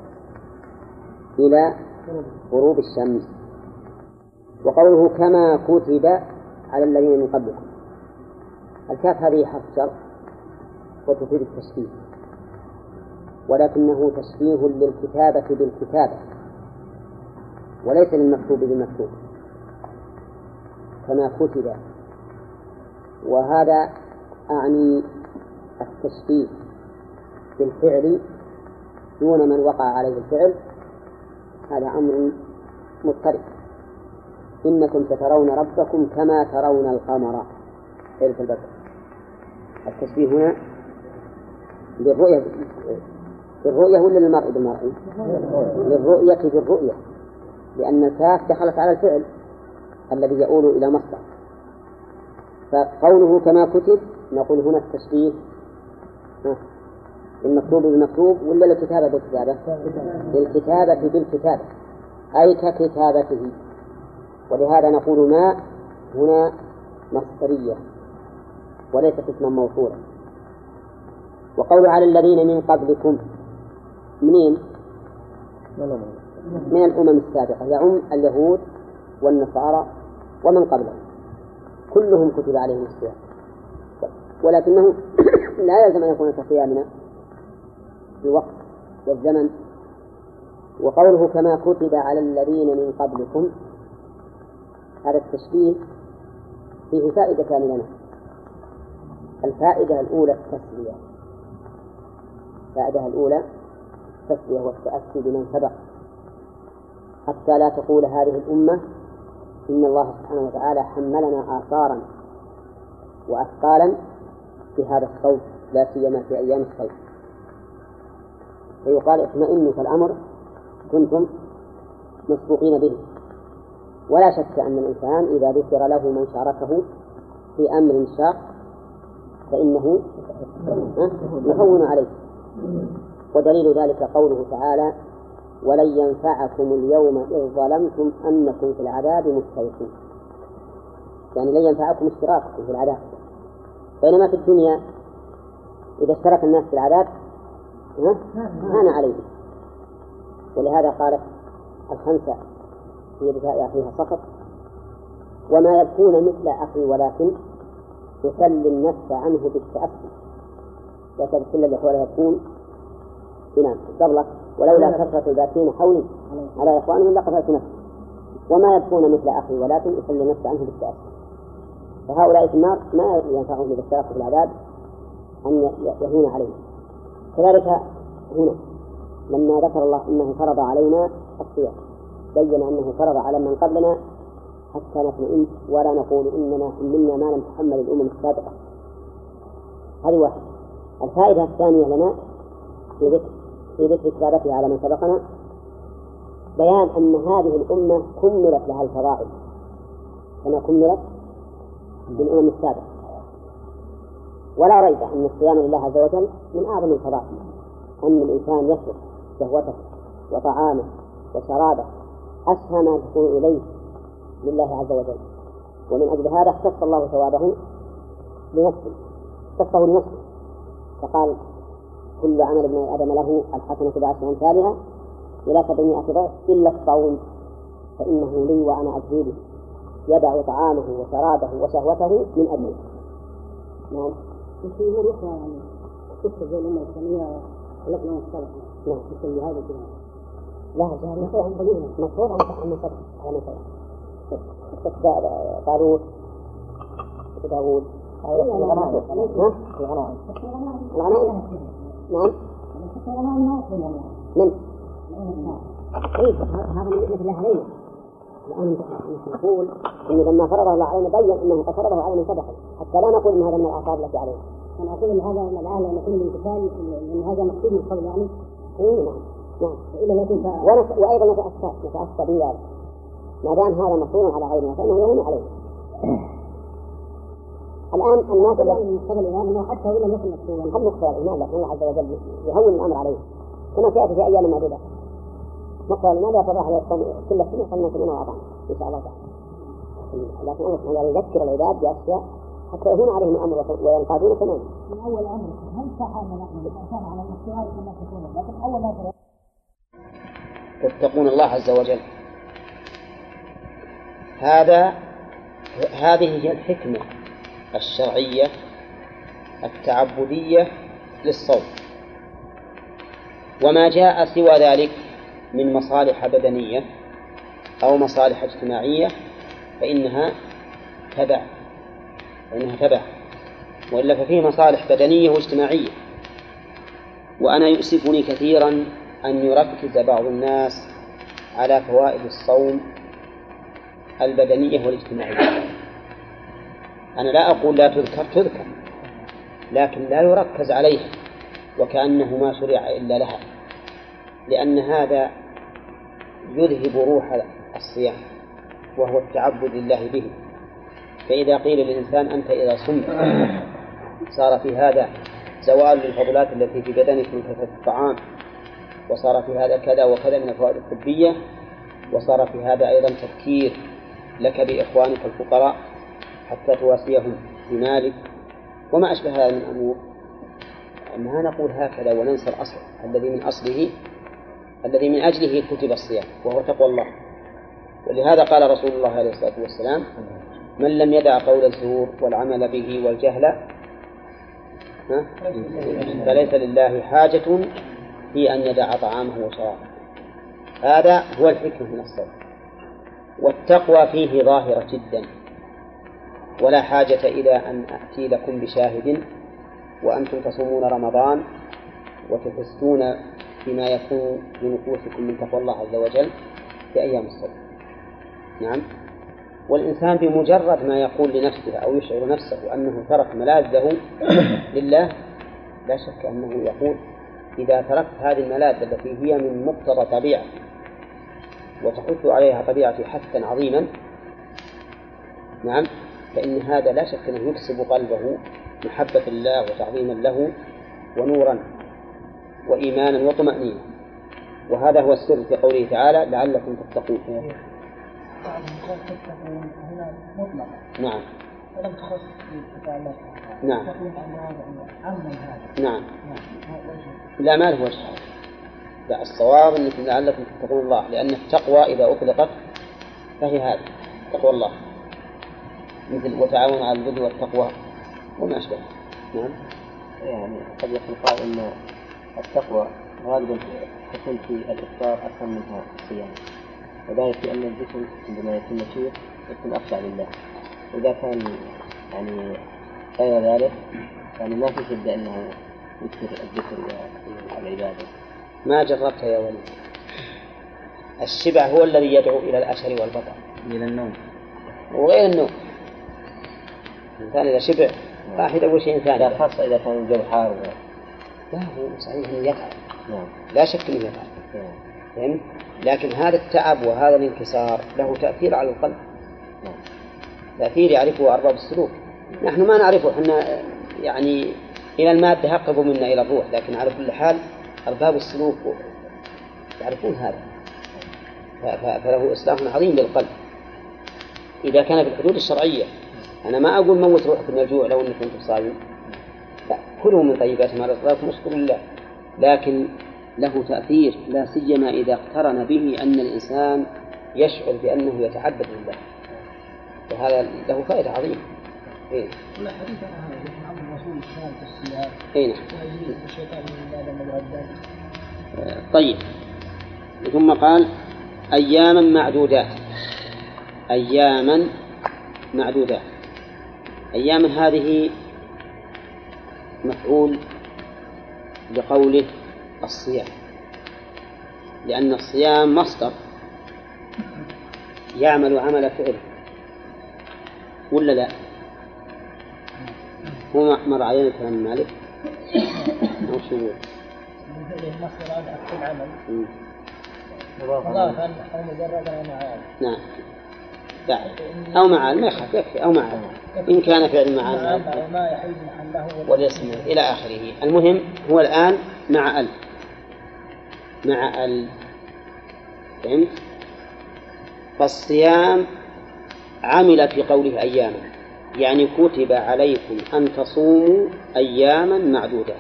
إلى غروب الشمس. وقوله كما كتب على الذين من قبلكم. الكاف هذه حرف شر وتفيد التشبيه. ولكنه تشبيه للكتابة بالكتابة وليس للمكتوب بالمكتوب كما كتب. وهذا أعني التشبيه بالفعل دون من وقع عليه الفعل. هذا أمر مضطرب. إنكم سترون ربكم كما ترون القمر. ليلة البدر. التشبيه هنا للرؤية للرؤية ولا للمرء؟ بالمرء؟ للرؤية بالرؤية. لأن الكاف دخلت على الفعل الذي يؤول إلى مصدر. فقوله كما كتب نقول هنا التشبيه. المكتوب بالمكتوب ولا الكتابة بالكتابة؟ للكتابة بالكتابة. أي ككتابته. ولهذا نقول ما هنا مصدرية. وليست اسما موصولا. وقول على الذين من قبلكم منين؟ من الأمم السابقة يعم اليهود والنصارى ومن قبلهم. كلهم كتب عليهم الصيام. ولكنه [coughs] لا يلزم أن يكون كصيامنا في الوقت والزمن. وقوله كما كتب على الذين من قبلكم هذا التشبيه فيه فائدتان لنا الفائدة الأولى التسلية. الفائدة الأولى التسلية والتأسي بمن سبق حتى لا تقول هذه الأمة إن الله سبحانه وتعالى حملنا آثارا وأثقالا في هذا الصوت لا سيما في أيام الصيف. فيقال اطمئنوا فالأمر كنتم مسبوقين به. ولا شك أن الإنسان إذا ذكر له من شاركه في أمر شاق فإنه يهون عليه. ودليل ذلك قوله تعالى ولن ينفعكم اليوم إذ ظلمتم أنكم في العذاب مشتركون يعني لن ينفعكم اشتراككم في العذاب. بينما في الدنيا إذا اشترك الناس في العذاب هان عليهم. ولهذا قالت الخمسة في بكاء أخيها سقط وما يبكون مثل أخي ولكن يسلي النفس عنه بالتأسي لا كل الإخوة يكون نعم قبلك ولولا كثرة الباكين حولي. على إخوانهم لقتلت نفسي. وما يبكون مثل أخي ولكن يسلي النفس عنه بالتأسي. فهؤلاء في النار ما ينفعهم إذا اشتركوا في العذاب أن يهون عليهم. كذلك هنا لما ذكر الله أنه فرض علينا الصيام بين أنه فرض على من قبلنا حتى نطمئن ولا نقول إننا حملنا ما لم تحمل الأمم السابقة. هذه واحدة. الفائدة الثانية لنا في ذكر في ذكر كتابتها على من سبقنا بيان أن هذه الأمة كملت لها الفضائل. كما كملت بالأمم السابقة. ولا ريب أن الصيام لله عز وجل من أعظم الفضائل أن الإنسان يترك شهوته وطعامه وشرابه أسهى ما تكون إليه لله عز وجل. ومن أجل هذا اختص الله ثوابه لنفسه اختصه لنفسه. فقال كل عمل ابن آدم له الحسنة بعشر أمثالها إلى سبعمائة ضعف إلا الصوم فإنه لي وأنا أجزي به يدع طعامه وشرابه وشهوته من أجله نعم. في أمور أخرى يعني تكتب زي الأمة الإسلامية ولكن السبق نعم. مثل هذا الكلام لا جهل مفروض عن قليلا مفروض عن عن سبق على مثلا طالوت داوود الغنائم. الغنائم نعم من؟ هذا من علينا الآن نقول إنه لما فرضه الله علينا بين أنه قد فرضه على من سبقه حتى لا نقول إن هذا من الأعصاب التي علينا أنا أقول إن هذا الآن لما نقول الامتثال إن هذا مقصود من قبل يعني اي نعم نعم وإلا يكون. وأيضا نتأسى نتأسى بذلك ما دام هذا مفروض على غيرنا فإنه يهون علينا الآن الناس الذي من قبل الإمام أنه حتى وإن لم يكن الإيمان لكن الله عز وجل يهون الأمر عليه. كما سيأتي في أيام معدودة. مقتضى الإيمان لا تضاح يصوم كل سنة صلى سنين وأطعم إن شاء الله تعالى. لكن الله سبحانه وتعالى يذكر العباد بأشياء حتى يهون عليهم الأمر وينقادون تماما. من أول أمر هل صح نحن كان على الاختيار كما تكون لكن أول ما تتقون الله عز وجل. هذا هذه هي الحكمة. الشرعية التعبدية للصوم. وما جاء سوى ذلك من مصالح بدنية أو مصالح اجتماعية فإنها تبع فإنها تبع. وإلا ففيه مصالح بدنية واجتماعية. وأنا يؤسفني كثيرا أن يركز بعض الناس على فوائد الصوم البدنية والاجتماعية. أنا لا أقول لا تذكر تذكر لكن لا يركز عليها وكأنه ما شرع إلا لها لأن هذا يذهب روح الصيام وهو التعبد لله به. فإذا قيل للإنسان أنت إذا صمت صار في هذا زوال للفضلات التي في بدنك من كثرة الطعام وصار في هذا كذا وكذا من الفوائد الطبية وصار في هذا أيضا تفكير لك بإخوانك الفقراء. حتى تواسيهم بمالك وما أشبه هذا من أمور. ما نقول هكذا وننسى الأصل. الذي من أصله الذي من أجله كتب الصيام وهو تقوى الله. ولهذا قال رسول الله عليه الصلاة والسلام من لم يدع قول الزور والعمل به والجهل فليس لله حاجة في أن يدع طعامه وشرابه. هذا هو الحكمة من الصوم والتقوى فيه ظاهرة جدا. ولا حاجة إلى أن أأتي لكم بشاهد وأنتم تصومون رمضان وتحسون بما يكون لنفوسكم من تقوى الله عز وجل في أيام الصوم. نعم. والإنسان بمجرد ما يقول لنفسه أو يشعر نفسه أنه ترك ملاذه لله لا شك أنه يقول إذا تركت هذه الملاذ التي هي من مقتضى طبيعتي وتحث عليها طبيعتي حثا عظيما نعم فإن هذا لا شك أنه يكسب قلبه محبة الله وتعظيما له ونورا وإيمانا وطمأنينة. وهذا هو السر في قوله تعالى لعلكم تتقون. هنا مطلقة نعم. ولم تخص الله نعم. هذا نعم. لا ما له وجه. لا الصواب أنكم لعلكم تتقون الله لأن التقوى إذا أطلقت فهي هذه تقوى الله. مثل وتعاون على البر والتقوى. وما أشبه. نعم. يعني قد يكون قائل إن التقوى غالبا تكون في الإفطار أكثر منها الصيام. وذلك لأن الجسم عندما يكون نشيط يكون اخشع لله. وإذا كان يعني غير ذلك يعني ما في شده انه يكثر الذكر والعبادة. ما جربت يا ولد الشبع هو الذي يدعو إلى الأشر والبطر إلى النوم. وغير النوم. الإنسان إذا شبع راح يدور شيء ثاني. لا خاصة إذا كان الجو حار لا هو صحيح إنه يتعب نعم. لا شك إنه يتعب نعم. فهمت؟ لكن هذا التعب وهذا الانكسار له تأثير على القلب. نعم. تأثير يعرفه أرباب السلوك. نحن ما نعرفه إحنا يعني إلى المادة أقرب منا إلى الروح لكن على كل حال أرباب السلوك يعرفون هذا. فله إصلاح عظيم للقلب. إذا كان في الحدود الشرعية أنا ما أقول موت روحك من الجوع لو أنك كنت صايم. لا كلوا من طيبات ما رزقكم واشكروا لله. لكن له تأثير لا سيما إذا اقترن به أن الإنسان يشعر بأنه يتعبد لله. وهذا له فائدة عظيمة. إيه. حديث عن هذا الرسول في الصيام. إيه نعم. الشيطان المردات طيب. ثم قال أياما معدودات. أياما معدودات. أياما هذه مفعول بقوله الصيام لأن الصيام مصدر يعمل عمل فعل ولا لا؟ هو مر علينا كلام مالك أو شو فعله العمل مم. مضافا أو مجردا معاد نعم أو معال ما يخاف يكفي. أو معال إن كان فعل معال مع ما يحيد محله والاسم إلى آخره. المهم هو الآن مع ال. مع ال. فهمت؟ فالصيام عمل في قوله أياما. يعني كتب عليكم أن تصوموا أياما معدودات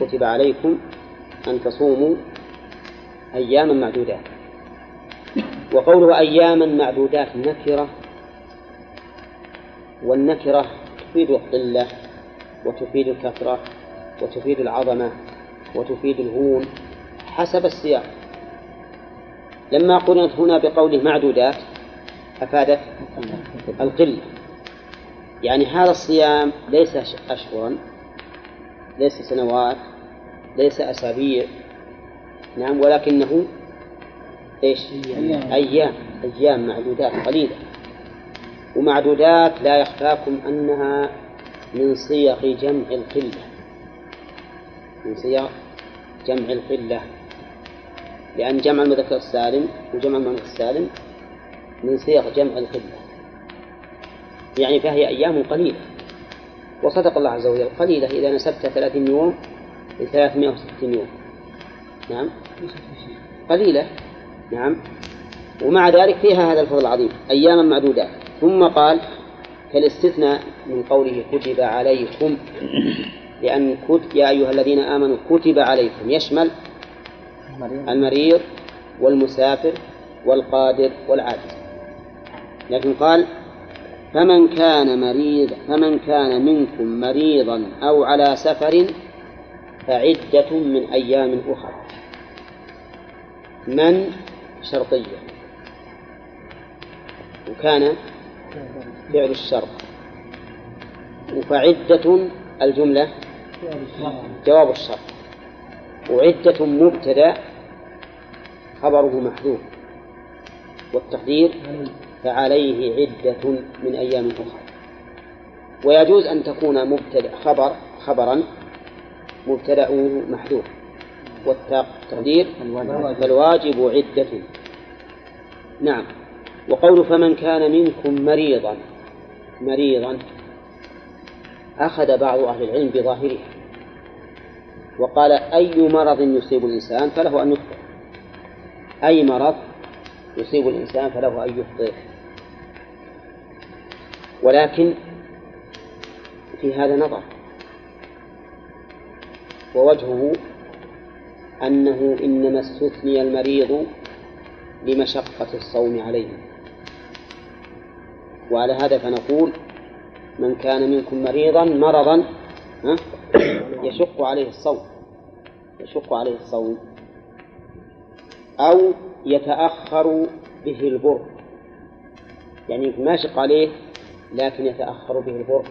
كتب عليكم أن تصوموا أياما معدودات وقوله أياما معدودات نكرة والنكرة تفيد القلة وتفيد الكثرة وتفيد العظمة وتفيد الهون حسب السياق. لما قرنت هنا بقوله معدودات أفادت القلة. يعني هذا الصيام ليس أشهرا ليس سنوات ليس أسابيع نعم ولكنه إيش؟ أيام. أيام معدودات قليلة. ومعدودات لا يخفاكم أنها من صيغ جمع القلة. من صيغ جمع القلة. لأن جمع المذكر السالم وجمع المؤنث السالم من صيغ جمع القلة. يعني فهي أيام قليلة. وصدق الله عز وجل قليلة إذا نسبت 30 يوم ل 360 يوم. نعم؟ قليلة. نعم. ومع ذلك فيها هذا الفضل العظيم أياما معدودات. ثم قال كالاستثناء من قوله كتب عليكم لأن كت يا أيها الذين آمنوا كتب عليكم يشمل المريض والمسافر والقادر والعاجز. لكن قال فمن كان مريض فمن كان منكم مريضا أو على سفر فعدة من أيام أخرى. من شرطية. وكان فعل الشرط. وفعدة الجملة جواب الشرط. وعدة مبتدأ خبره محذوف. والتقدير فعليه عدة من أيام أخرى. ويجوز أن تكون مبتدأ خبر خبرا مبتدأه محذوف. والتقدير فالواجب عدة. نعم. وقول فمن كان منكم مريضا مريضا أخذ بعض أهل العلم بظاهره. وقال أي مرض يصيب الإنسان فله أن يفطر أي مرض يصيب الإنسان فله أن يفطر ولكن في هذا نظر. ووجهه أنه إنما استثني المريض لمشقة الصوم عليه. وعلى هذا فنقول من كان منكم مريضا مرضا يشق عليه الصوم يشق عليه الصوم. أو يتأخر به البر. يعني ما يشق عليه لكن يتأخر به البر.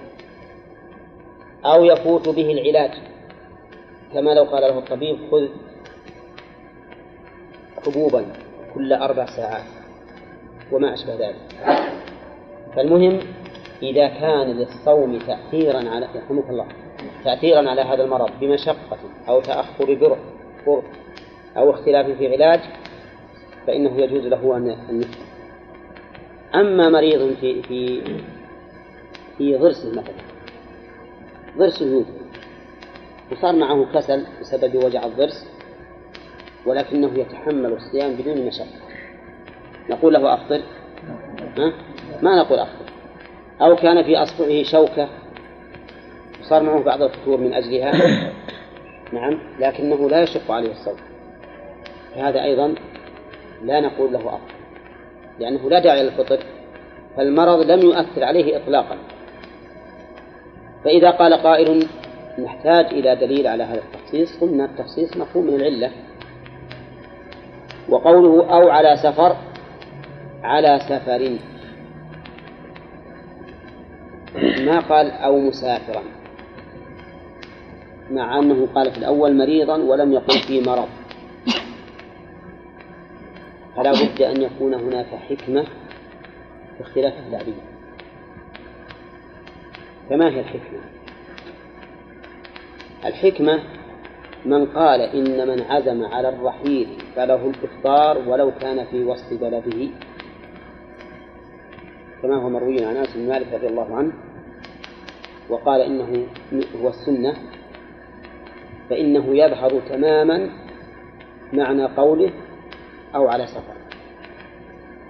أو يفوت به العلاج. كما لو قال له الطبيب خذ حبوبا كل أربع ساعات وما أشبه ذلك. فالمهم إذا كان للصوم تأثيرا على يرحمك الله تأثيرا على هذا المرض بمشقة أو تأخر برع أو اختلاف في علاج فإنه يجوز له أن يفطر أما مريض في في في ضرسه مثلا ضرسه وصار معه كسل بسبب وجع الضرس ولكنه يتحمل الصيام بدون مشقة. نقول له أفطر. ها؟ ما نقول أفطر. أو كان في أصبعه شوكة وصار معه بعض الفتور من أجلها. [coughs] نعم لكنه لا يشق عليه الصوم. فهذا أيضا لا نقول له أفطر لأنه لا داعي للفطر فالمرض لم يؤثر عليه إطلاقا. فإذا قال قائل نحتاج إلى دليل على هذا التخصيص قلنا التخصيص مفهوم من العلة. وقوله أو على سفر على سفر. ما قال أو مسافرا؟ مع أنه قال في الأول مريضا ولم يقل في مرض. فلا بد أن يكون هناك حكمة في اختلاف التعبير فما هي الحكمة؟ الحكمة من قال إن من عزم على الرحيل فله الإفطار ولو كان في وسط بلده. كما هو مروي عن أنس بن مالك رضي الله عنه وقال إنه هو السنة فإنه يظهر تماما معنى قوله أو على سفر.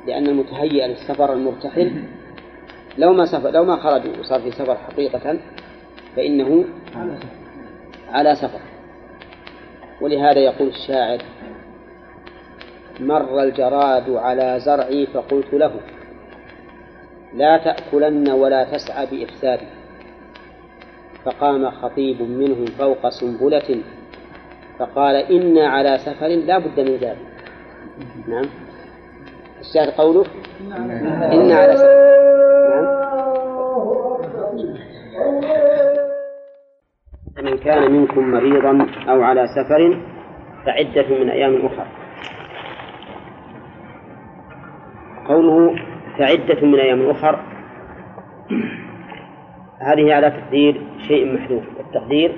لأن المتهيأ للسفر المرتحل لو ما سفر لو ما خرج وصار في سفر حقيقة فإنه على سفر. ولهذا يقول الشاعر مر الجراد على زرعي فقلت له لا تأكلن ولا تسعى بإفسادي. فقام خطيب منهم فوق سنبلة فقال إنا على سفر لا بد من ذلك. نعم. الشاهد قوله إنا على سفر. نعم. من كان منكم مريضا أو على سفر فعدة من أيام أخرى. قوله فعدة من أيام أخر هذه على تقدير شيء محذوف. التقدير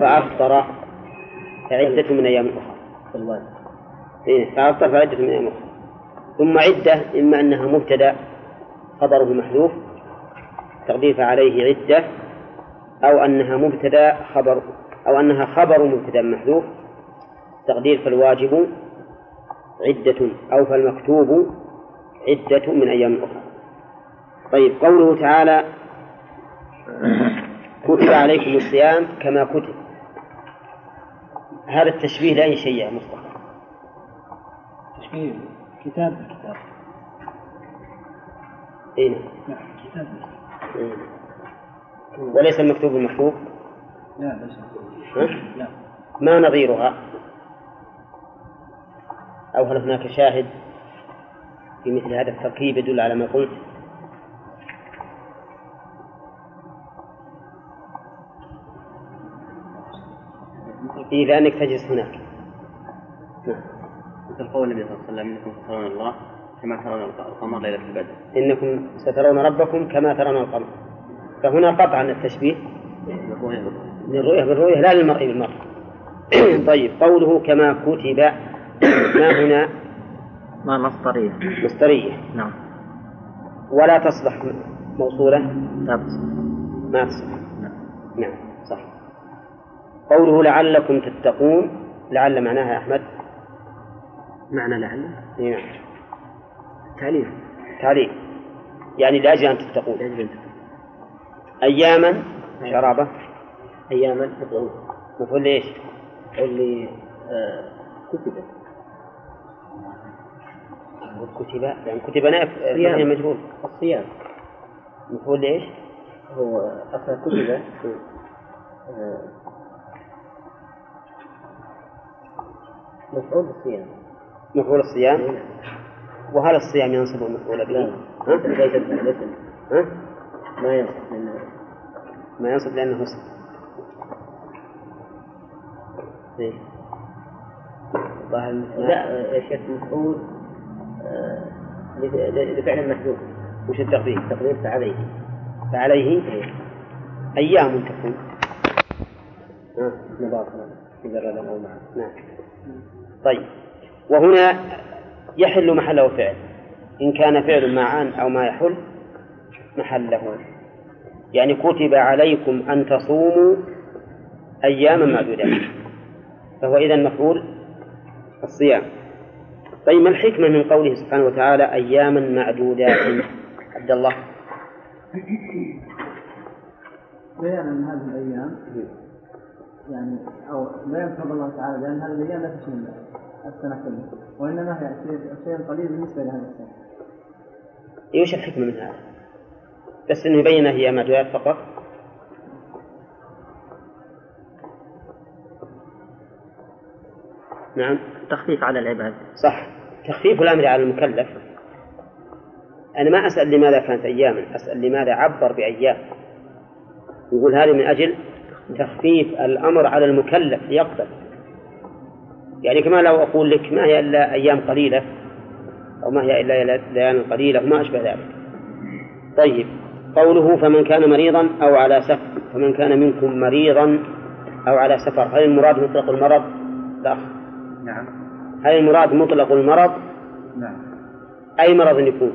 فأفطر فعدة من أيام أخرى. إيه فأفطر فعدة من أيام أخرى. ثم عدة إما أنها مبتدأ خبره محذوف تقدير فعليه عدة أو أنها مبتدأ خبر أو أنها خبر مبتدأ محذوف تقدير فالواجب عدة أو فالمكتوب عدة من أيام أخرى. طيب قوله تعالى كتب عليكم الصيام كما كتب. هذا التشبيه لأي شيء يا مصطفى. تشبيه كتاب كتاب. أي نعم. كتاب. إيه. وليس المكتوب المحفوظ لا ليس ها؟ لا. ما نظيرها؟ أو هل هناك شاهد في مثل هذا التركيب يدل على ما قلت؟ إيه لأنك تجلس هناك. نعم. مثل قول النبي صلى الله عليه وسلم إنكم ترون الله كما ترون القمر ليلة البدر. إنكم سترون ربكم كما ترون القمر. فهنا قطعا التشبيه. للرؤية بالرؤية لا للمرء بالمرء. [clears throat] طيب قوله كما كتب ما هنا؟ ما مصدرية. مصدرية. نعم. ولا تصبح موصولة لا ما تصبح نعم صح. قوله لعلكم تتقون لعل معناها يا أحمد. معنى لعل؟ إي نعم. تعليم تعليل. يعني لأجل أن تتقون. يجب أن أياما؟ شرابة؟ اياما مفعول. مفعول ليش؟ اللي كتب. كتب؟ يعني كتب نائب صيام. مجهول. الصيام. مفعول ليش؟ هو أصلا كتب. آه، مفعول بالصيام مفعول الصيام؟ نعم. وهل الصيام ينصب المفعول به؟ لا. ها؟ ليس؟ ما لأنه ما ينصب لأنه اسم إيه. ظاهر. لا. يا شيخ مفعول آه، لف- لفعل محذوف. وش التقدير؟ تقدير فعليه. فعليه؟ أيام تكون. ها نظافة إذا رد أو معه. نعم. طيب. وهنا يحل محله فعل. إن كان فعل مع أن أو ما يحل محله. يعني كتب عليكم أن تصوموا أياما معدودات. فهو إذا مفعول الصيام. طيب ما الحكمة من قوله سبحانه وتعالى أياما معدودات؟ عبد الله. بيان أن هذه الأيام يعني أو لا ينفض الله تعالى لأن هذه الأيام لا تشمل السنة كلها وإنما هي شيء قليل بالنسبة لهذه السنة. إيش الحكمة من هذا؟ بس انه يبين هي معدودات فقط. نعم. تخفيف على العباد. صح. تخفيف الأمر على المكلف. أنا ما أسأل لماذا كانت أياما أسأل لماذا عبر بأيام. يقول هذه من أجل تخفيف الأمر على المكلف ليقبل يعني كما لو أقول لك ما هي إلا أيام قليلة أو ما هي إلا ليال قليلة وما أشبه ذلك. طيب. قوله فمن كان مريضا أو على سفر فمن كان منكم مريضا أو على سفر هل المراد مطلق المرض؟ لا نعم هل المراد مطلق المرض؟ نعم أي مرض يكون؟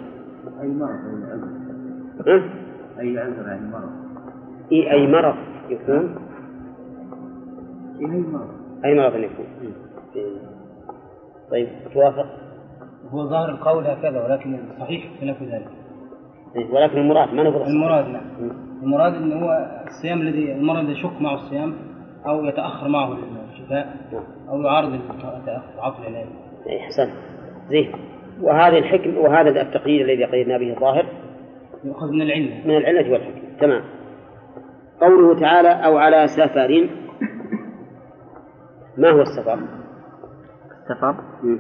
أي مرض أي عذر ها؟ أي عذر يعني مرض إي أي مرض يكون؟ أي مرض أي مرض يكون؟ طيب توافق؟ هو ظاهر القول هكذا ولكن الصحيح خلاف ذلك إيه، ولكن المراد ما نقول المراد نعم المراد ان هو الصيام الذي المرض يشك معه الصيام أو يتأخر معه الشفاء أو يعارض تعاطي العلاج أي أحسن زين. وهذه الحكم وهذا التقييد الذي قيدنا به الظاهر؟ يؤخذ من العلة. من العلة والحكم. تمام. قوله تعالى أو على سفر. ما هو السفر؟ السفر؟ مم.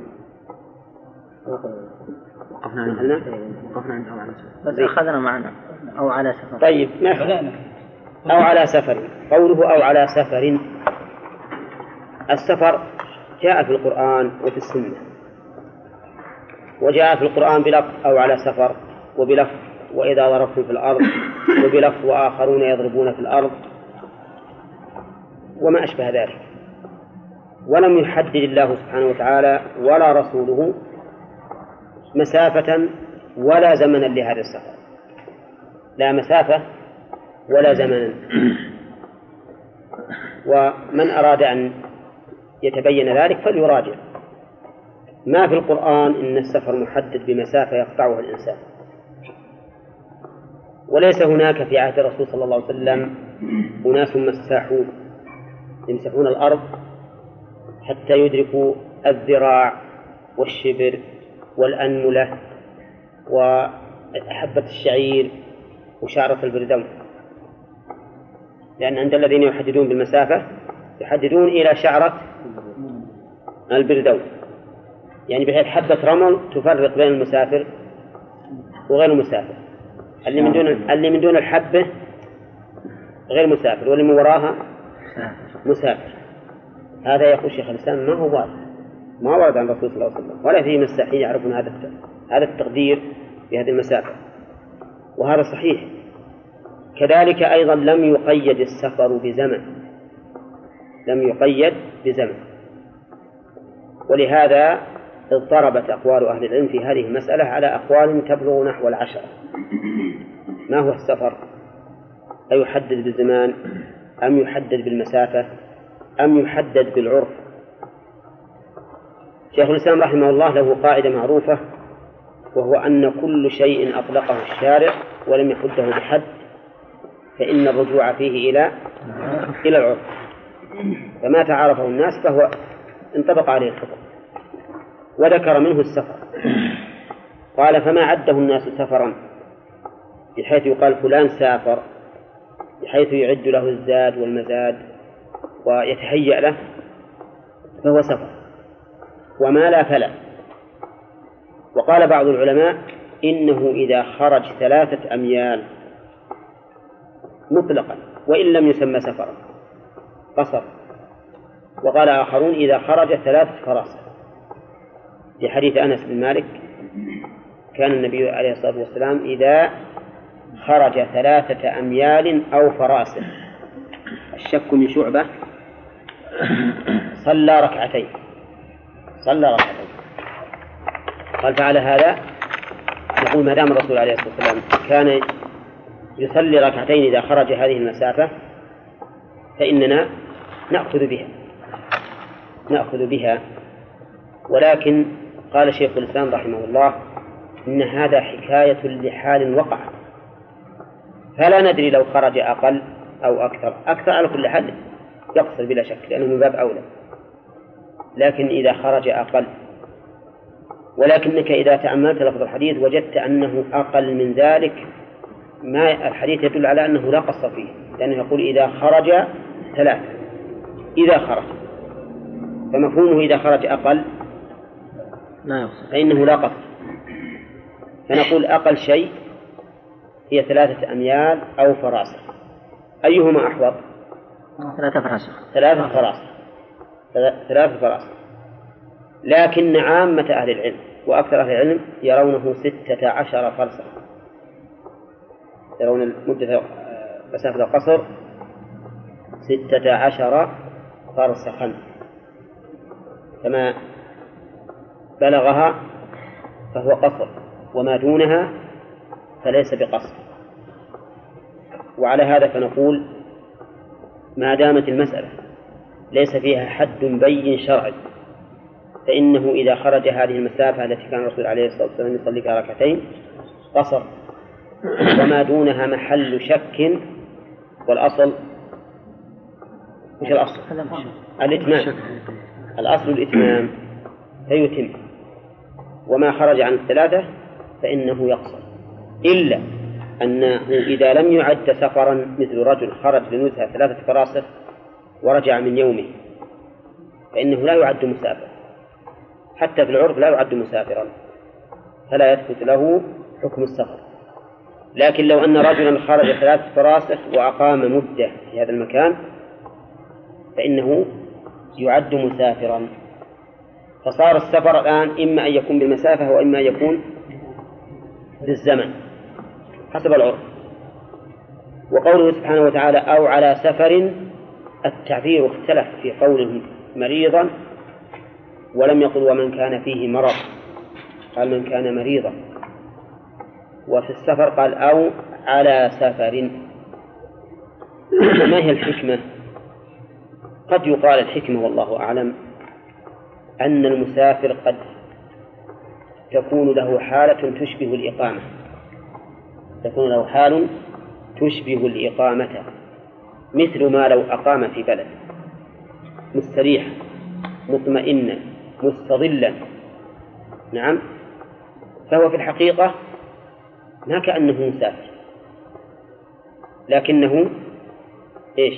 وقفنا عند؟ وقفنا عند أو على سفر. بس أخذنا معنا. أو على سفر. طيب ما أو على سفر. قوله أو على سفر. السفر جاء في القرآن وفي السنة. وجاء في القرآن بلفظ أو على سفر وبلفظ وإذا ضربتم في الأرض وبلفظ وآخرون يضربون في الأرض وما أشبه ذلك. ولم يحدد الله سبحانه وتعالى ولا رسوله مسافة ولا زمنا لهذا السفر. لا مسافة ولا زمنا. ومن أراد أن يتبين ذلك فليراجع. ما في القرآن إن السفر محدد بمسافة يقطعها الإنسان. وليس هناك في عهد الرسول صلى الله عليه وسلم أناس مساحون يمسحون الأرض حتى يدركوا الذراع والشبر والأنملة وحبة الشعير وشعرة البردون لأن عند الذين يحددون بالمسافة يحددون إلى شعرة البردون يعني بحيث حبة رمل تفرق بين المسافر وغير المسافر. اللي من دون اللي من دون الحبة غير مسافر واللي من وراها مسافر. هذا يقول شيخ الإسلام ما هو وارد ما ورد عن الرسول صلى الله عليه وسلم. ولا في مساحين يعرفون هذا هذا التقدير في هذه المسافة وهذا صحيح. كذلك أيضا لم يقيد السفر بزمن. لم يقيد بزمن. ولهذا اضطربت أقوال أهل العلم في هذه المسألة على أقوال تبلغ نحو العشرة. ما هو السفر؟ أيحدد بالزمان أم يحدد بالمسافة أم يحدد بالعرف؟ شيخ الإسلام رحمه الله له قاعدة معروفة وهو أن كل شيء أطلقه الشارع ولم يحده بحد فإن الرجوع فيه إلى إلى العرف. فما تعارفه الناس فهو انطبق عليه الحكم. وذكر منه السفر. قال فما عده الناس سفرا بحيث يقال فلان سافر بحيث يعد له الزاد والمزاد ويتهيأ له فهو سفر. وما لا فلا. وقال بعض العلماء إنه إذا خرج ثلاثة أميال مطلقا وإن لم يسمى سفرا قصر. وقال آخرون إذا خرج ثلاثة فراسخ. في حديث أنس بن مالك كان النبي عليه الصلاة والسلام إذا خرج ثلاثة أميال أو فراسخ. الشك من شعبة صلى ركعتين. صلى ركعتين. قال فعل هذا نقول ما دام الرسول عليه الصلاة والسلام كان يصلي ركعتين إذا خرج هذه المسافة فإننا نأخذ بها نأخذ بها. ولكن قال شيخ الإسلام رحمه الله إن هذا حكاية لحال وقعت فلا ندري لو خرج أقل أو أكثر أكثر على كل حال يقصر بلا شك لأنه من باب أولى. لكن إذا خرج أقل. ولكنك إذا تأملت لفظ الحديث وجدت أنه أقل من ذلك ما الحديث يدل على أنه لا قصر فيه لأنه يقول إذا خرج ثلاثة. إذا خرج. فمفهومه إذا خرج أقل. لا فإنه لا قصر فنقول أقل شيء هي ثلاثة أميال أو فراسخ. أيهما أحوط؟ ثلاثة فراسخ. ثلاثة فراسخ. ثلاثة فراسخ لكن عامة أهل العلم وأكثر أهل العلم يرونه ستة عشر فرسخ يرون مدة مسافة القصر ستة عشر فرسخا. كما بلغها فهو قصر وما دونها فليس بقصر. وعلى هذا فنقول ما دامت المسألة ليس فيها حد بين شرعي. فإنه إذا خرج هذه المسافة التي كان الرسول عليه الصلاة والسلام يصلي فيها ركعتين قصر. وما دونها محل شك والأصل وش الأصل؟ الإتمام. الأصل الإتمام. فيتم. وما خرج عن الثلاثة فإنه يقصر. إلا أنه إذا لم يعد سفرا مثل رجل خرج لنزهة ثلاثة فراسخ ورجع من يومه. فإنه لا يعد مسافر حتى في العرف لا يعد مسافرا. فلا يثبت له حكم السفر. لكن لو أن رجلا خرج ثلاثة فراسخ وأقام مدة في هذا المكان فإنه يعد مسافرا. فصار السفر الآن إما أن يكون بالمسافة وإما أن يكون بالزمن حسب العرف. وقوله سبحانه وتعالى أو على سفر التعبير اختلف في قوله مريضا ولم يقل ومن كان فيه مرض قال من كان مريضا. وفي السفر قال أو على سفر. ما هي الحكمة؟ قد يقال الحكمة والله أعلم أن المسافر قد تكون له حالة تشبه الإقامة. تكون له حال تشبه الإقامة. مثل ما لو أقام في بلد. مستريحا مطمئنا مستظلا نعم. فهو في الحقيقة ما كأنه مسافر. لكنه إيش؟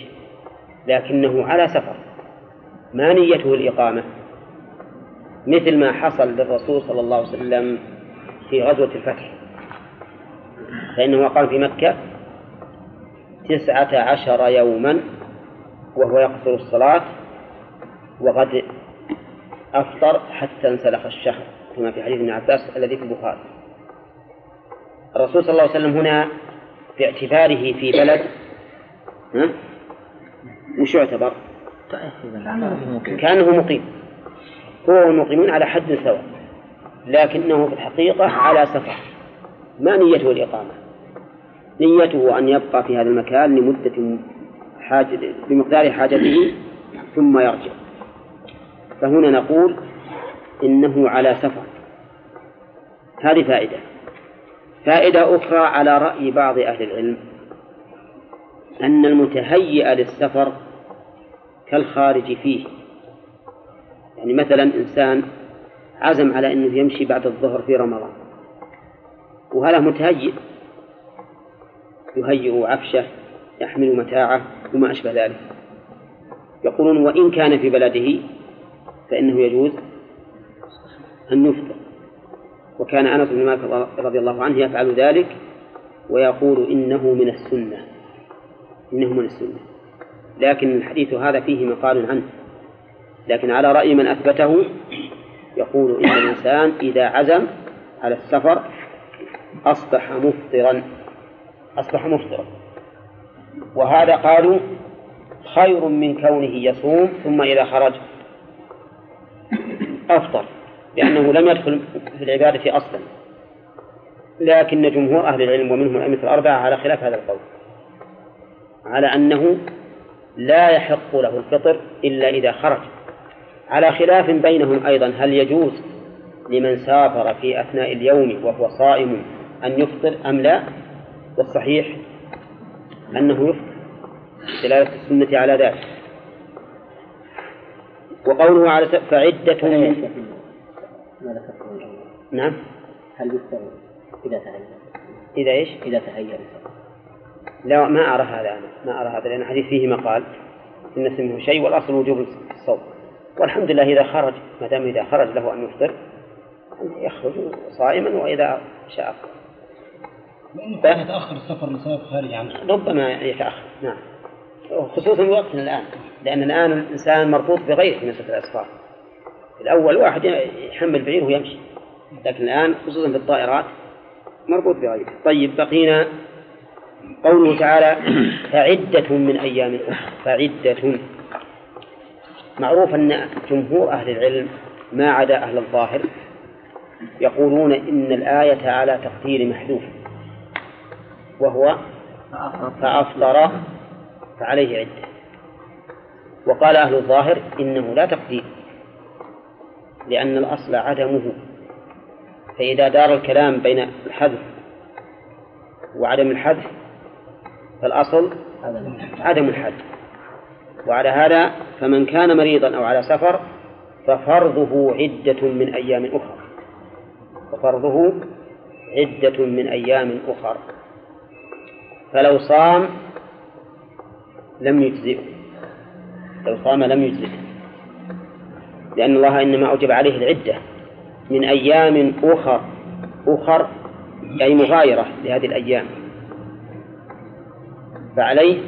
لكنه على سفر. ما نيته الإقامة. مثل ما حصل للرسول صلى الله عليه وسلم في غزوة الفتح. فإنه أقام في مكة تسعة عشر يوما وهو يقصر الصلاة وقد أفطر حتى انسلخ الشهر كما في حديث ابن عباس الذي في البخاري الرسول صلى الله عليه وسلم هنا باعتباره في بلد ها؟ وش يعتبر؟ كأنه مقيم هو والمقيمون على حد سواء لكنه في الحقيقة على سفر ما نيته الإقامة نيته أن يبقى في هذا المكان لمدة حاجة بمقدار حاجته ثم يرجع. فهنا نقول إنه على سفر. هذه فائدة. فائدة أخرى على رأي بعض أهل العلم أن المتهيئ للسفر كالخارج فيه. يعني مثلا إنسان عزم على أنه يمشي بعد الظهر في رمضان وهذا متهيئ. يهيئ عفشه يحمل متاعه وما أشبه ذلك. يقولون وإن كان في بلده فإنه يجوز أن يفطر. وكان أنس بن مالك رضي الله عنه يفعل ذلك ويقول إنه من السنة. إنه من السنة. لكن الحديث هذا فيه مقال عنه. لكن على رأي من أثبته يقول إن الإنسان إذا عزم على السفر أصبح مفطرا. أصبح مفطرا وهذا قالوا خير من كونه يصوم ثم إذا خرج أفطر لأنه لم يدخل في العبادة أصلا. لكن جمهور أهل العلم ومنهم الأئمة الأربعة على خلاف هذا القول على أنه لا يحق له الفطر إلا إذا خرج. على خلاف بينهم أيضا هل يجوز لمن سافر في أثناء اليوم وهو صائم أن يفطر أم لا؟ والصحيح أنه يفطر دلالة السنة على ذلك وقوله على فعدة من نعم. هل يستوي إذا تهيأ؟ إذا إيش؟ إذا تهيأ. لا ما أرى هذا أنا. ما أرى هذا لأن الحديث فيه مقال. إن اسمه شيء والأصل وجوب الصوم. والحمد لله إذا خرج ما دام إذا خرج له أن يفطر يخرج صائما وإذا شاء. أفطر لأنه يتأخر السفر لسبب خارجي عنه. ربما يتأخر نعم. خصوصا وقتنا الآن لأن الآن الإنسان مربوط بغيره في مسألة الأسفار. الأول واحد يحمل بعير ويمشي لكن الآن خصوصا في الطائرات مربوط بغيره. طيب بقينا. قوله تعالى فعدة من أيام أخرى فعدة. معروف أن جمهور أهل العلم ما عدا أهل الظاهر يقولون إن الآية على تقدير محذوف. وهو فأفطر فعليه عدة. وقال أهل الظاهر إنه لا تقدير لأن الأصل عدمه. فإذا دار الكلام بين الحذف وعدم الحذف فالأصل عدم الحذف. وعلى هذا فمن كان مريضا أو على سفر ففرضه عدة من أيام أخرى. ففرضه عدة من أيام أخرى. فلو صام لم يجزئه. لو صام لم يجزئه. لأن الله إنما أوجب عليه العدة من أيام أخر أخر أي مغايرة لهذه الأيام. فعليه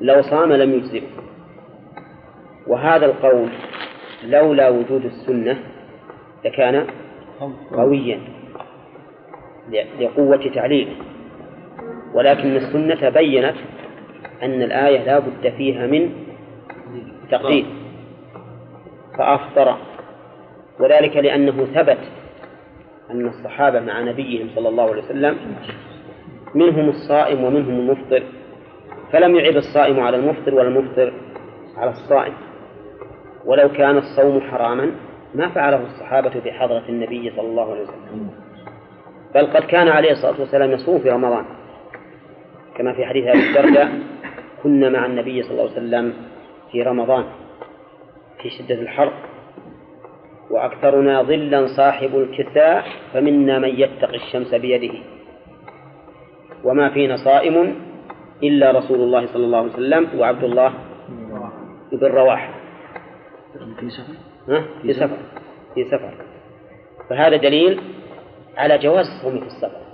لو صام لم يجزئه. وهذا القول لولا وجود السنة لكان قويا لقوة تعليله. ولكن السنة بينت أن الآية لا بد فيها من تقدير فأفطر وذلك لأنه ثبت أن الصحابة مع نبيهم صلى الله عليه وسلم منهم الصائم ومنهم المفطر فلم يعب الصائم على المفطر ولا المفطر على الصائم. ولو كان الصوم حراما ما فعله الصحابة في حضرة النبي صلى الله عليه وسلم بل قد كان عليه الصلاة والسلام يصوم في رمضان. كما في حديث أبي الدرداء كنا مع النبي صلى الله عليه وسلم في رمضان في شدة الحر وأكثرنا ظلا صاحب الكساء فمنا من يتقي الشمس بيده. وما فينا صائم إلا رسول الله صلى الله عليه وسلم وعبد الله بن رواحة. في سفر؟ في سفر. في سفر. فهذا دليل على جواز الصوم في السفر.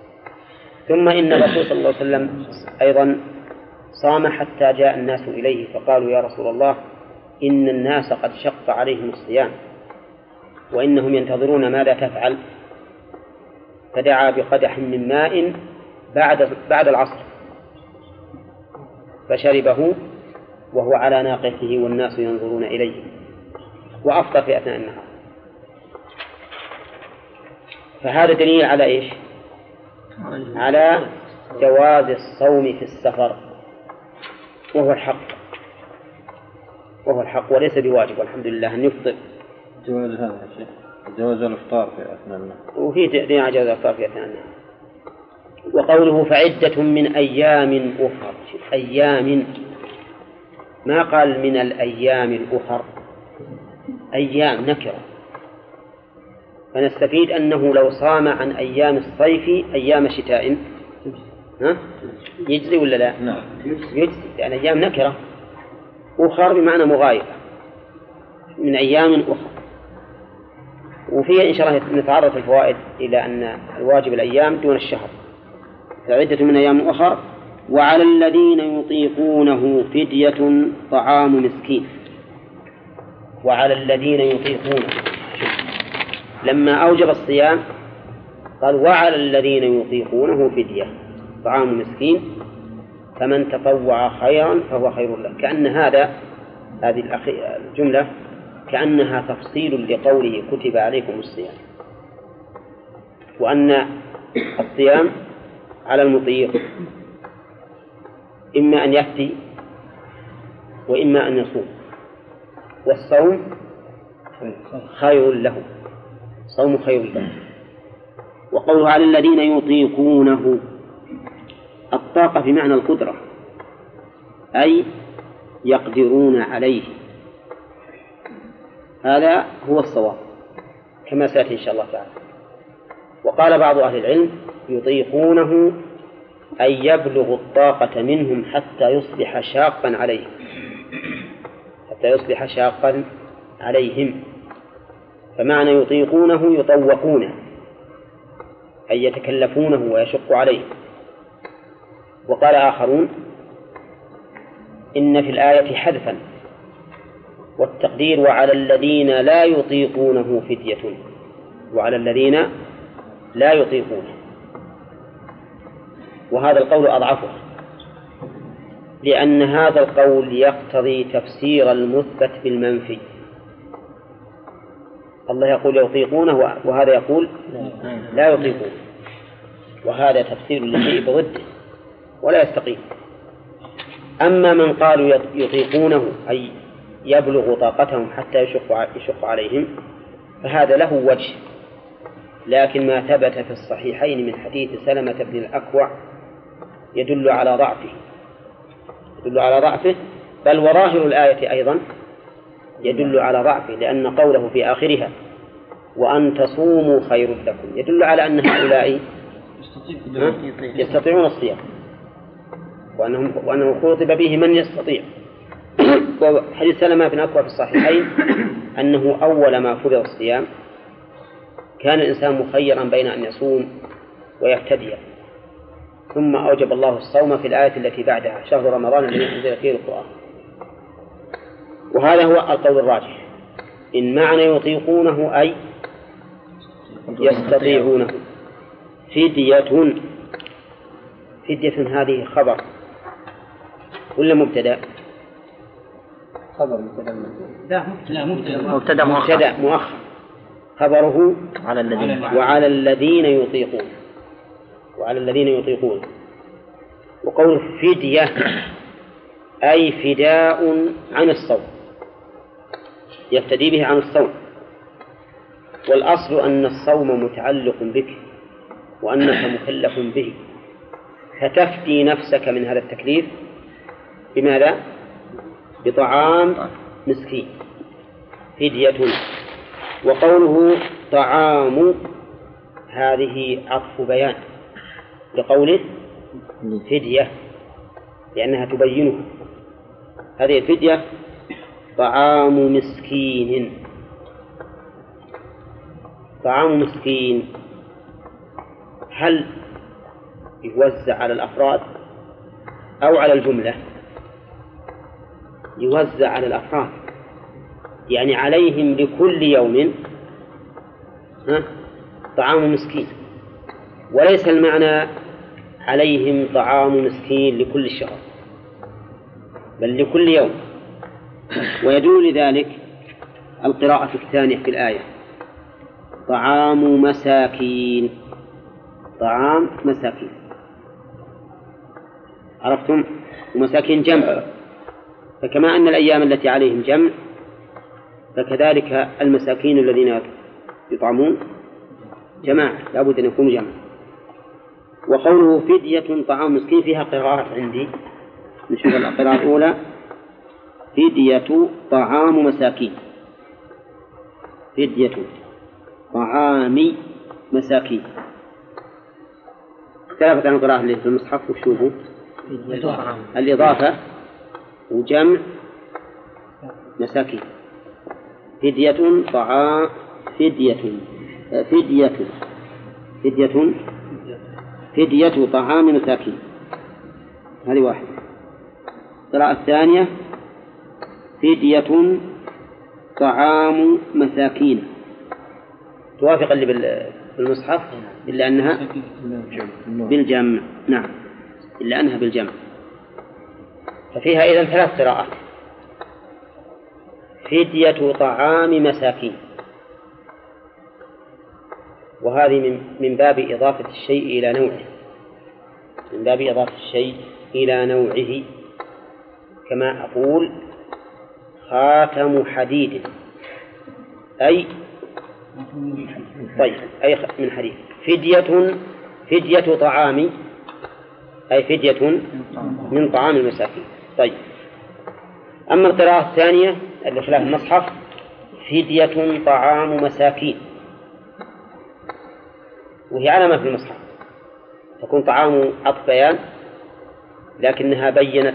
ثم إن الرسول صلى الله عليه وسلم أيضا صام حتى جاء الناس إليه فقالوا يا رسول الله إن الناس قد شق عليهم الصيام وإنهم ينتظرون ماذا تفعل فدعا بقدح من ماء بعد بعد العصر فشربه وهو على ناقته والناس ينظرون إليه وأفطر في أثناء النهار. فهذا دليل على إيش؟ على جواز الصوم في السفر. وهو الحق. وهو الحق وليس بواجب والحمد لله. أن يفطر. جواز هذا يا شيخ. جواز الإفطار في أثناء النهار وفي على جواز الإفطار في أثناء النهار وقوله فعدة من أيام أخر. أيام. ما قال من الأيام الأخر؟ أيام نكرة. فنستفيد أنه لو صام عن أيام الصيف أيام شتاء. ها؟ يجزي ولا لا؟ نعم. يجزي لأن أيام نكرة. أخر بمعنى مغايرة. من أيام أخرى. وفيها إن شاء الله نتعرض في الفوائد إلى أن الواجب الأيام دون الشهر. فعدة من أيام أخر. وعلى الذين يطيقونه فدية طعام مسكين. وعلى الذين يطيقونه. لما أوجب الصيام قال وعلى الذين يطيقونه فدية طعام مسكين فمن تطوع خيرا فهو خير له. كأن هذا هذه الجملة كأنها تفصيل لقوله كتب عليكم الصيام. وأن الصيام على المطيق إما أن يفتي وإما أن يصوم والصوم خير له. صوم خير له وقوله على الذين يطيقونه الطاقة بمعنى القدرة أي يقدرون عليه. هذا هو الصواب كما سيأتي إن شاء الله تعالى. وقال بعض أهل العلم يطيقونه أن يبلغ الطاقة منهم حتى يصبح شاقا عليهم. حتى يصبح شاقا عليهم. فمعنى يطيقونه يطوقونه أي يتكلفونه ويشق عليه. وقال آخرون إن في الآية حذفا والتقدير وعلى الذين لا يطيقونه فدية وعلى الذين لا يطيقونه. وهذا القول أضعفه لأن هذا القول يقتضي تفسير المثبت بالمنفي. الله يقول يطيقونه وهذا يقول لا يطيقون. وهذا تفسير للشيء بضده ولا يستقيم. أما من قالوا يطيقونه أي يبلغ طاقتهم حتى يشق يشق عليهم فهذا له وجه. لكن ما ثبت في الصحيحين من حديث سلمة بن الأكوع يدل على ضعفه. يدل على ضعفه. بل وظاهر الآية أيضا يدل على ضعفه لأن قوله في آخرها وأن تصوموا خير لكم يدل على أن هؤلاء يستطيعون الصيام وأنهم وأنه خطب به من يستطيع. [coughs] وحديث سلمة بن أكوى في الصحيحين أنه أول ما فرض الصيام كان الإنسان مخيرا بين أن يصوم ويفتدي ثم أوجب الله الصوم في الآية التي بعدها شهر رمضان الذي أنزل فيه القرآن. وهذا هو القول الراجح. إن معنى يطيقونه أي يستطيعونه. فدية. فدية هذه خبر. ولا مبتدأ؟ خبر مبتدأ. لا مبتدأ. مبتدأ مؤخر. مبتدأ مؤخر. خبره على الذين. وعلى الذين يطيقون. وعلى الذين يطيقون. وقول فدية أي فداء عن الصوم. يفتدي به عن الصوم. والأصل أن الصوم متعلق بك وأنك مكلف به. فتفدي نفسك من هذا التكليف بماذا؟ بطعام مسكين. فدية. وقوله طعام هذه عطف بيان. لقوله فدية لأنها تبينه. هذه الفدية طعام مسكين. طعام مسكين. هل يوزع على الأفراد أو على الجملة؟ يوزع على الأفراد. يعني عليهم لكل يوم ها؟ طعام مسكين. وليس المعنى عليهم طعام مسكين لكل شهر بل لكل يوم. ويدل لذلك القراءة الثانية في الآية. طعام مساكين. طعام مساكين. عرفتم؟ ومساكين جمع. فكما أن الأيام التي عليهم جمع فكذلك المساكين الذين يطعمون جماعة لابد أن يكونوا جمع. وقوله فدية طعام مسكين فيها قراءات عندي. نشوف القراءة الأولى. فدية طعام مساكين. فدية طعام مساكين. اختلفت عن القراءة اللي في المصحف وشوفوا الإضافة وجمع مساكين. فدية طعام فدية فدية فدية فدية طعام مساكين. هذه واحدة. القراءة الثانية فدية طعام مساكين. توافق اللي بالمصحف؟ إلا أنها؟ بالجمع. نعم. إلا أنها بالجمع. ففيها إذا ثلاث قراءات. فدية طعام مساكين. وهذه من من باب إضافة الشيء إلى نوعه. من باب إضافة الشيء إلى نوعه. كما أقول خاتم حديد. أي؟ طيب أي من حديد. فدية فدية طعام. أي فدية من طعام المساكين. طيب. أما القراءة الثانية اللي خلاف المصحف فدية طعام مساكين. وهي علامة في المصحف. تكون طعام عطف بيان لكنها بينت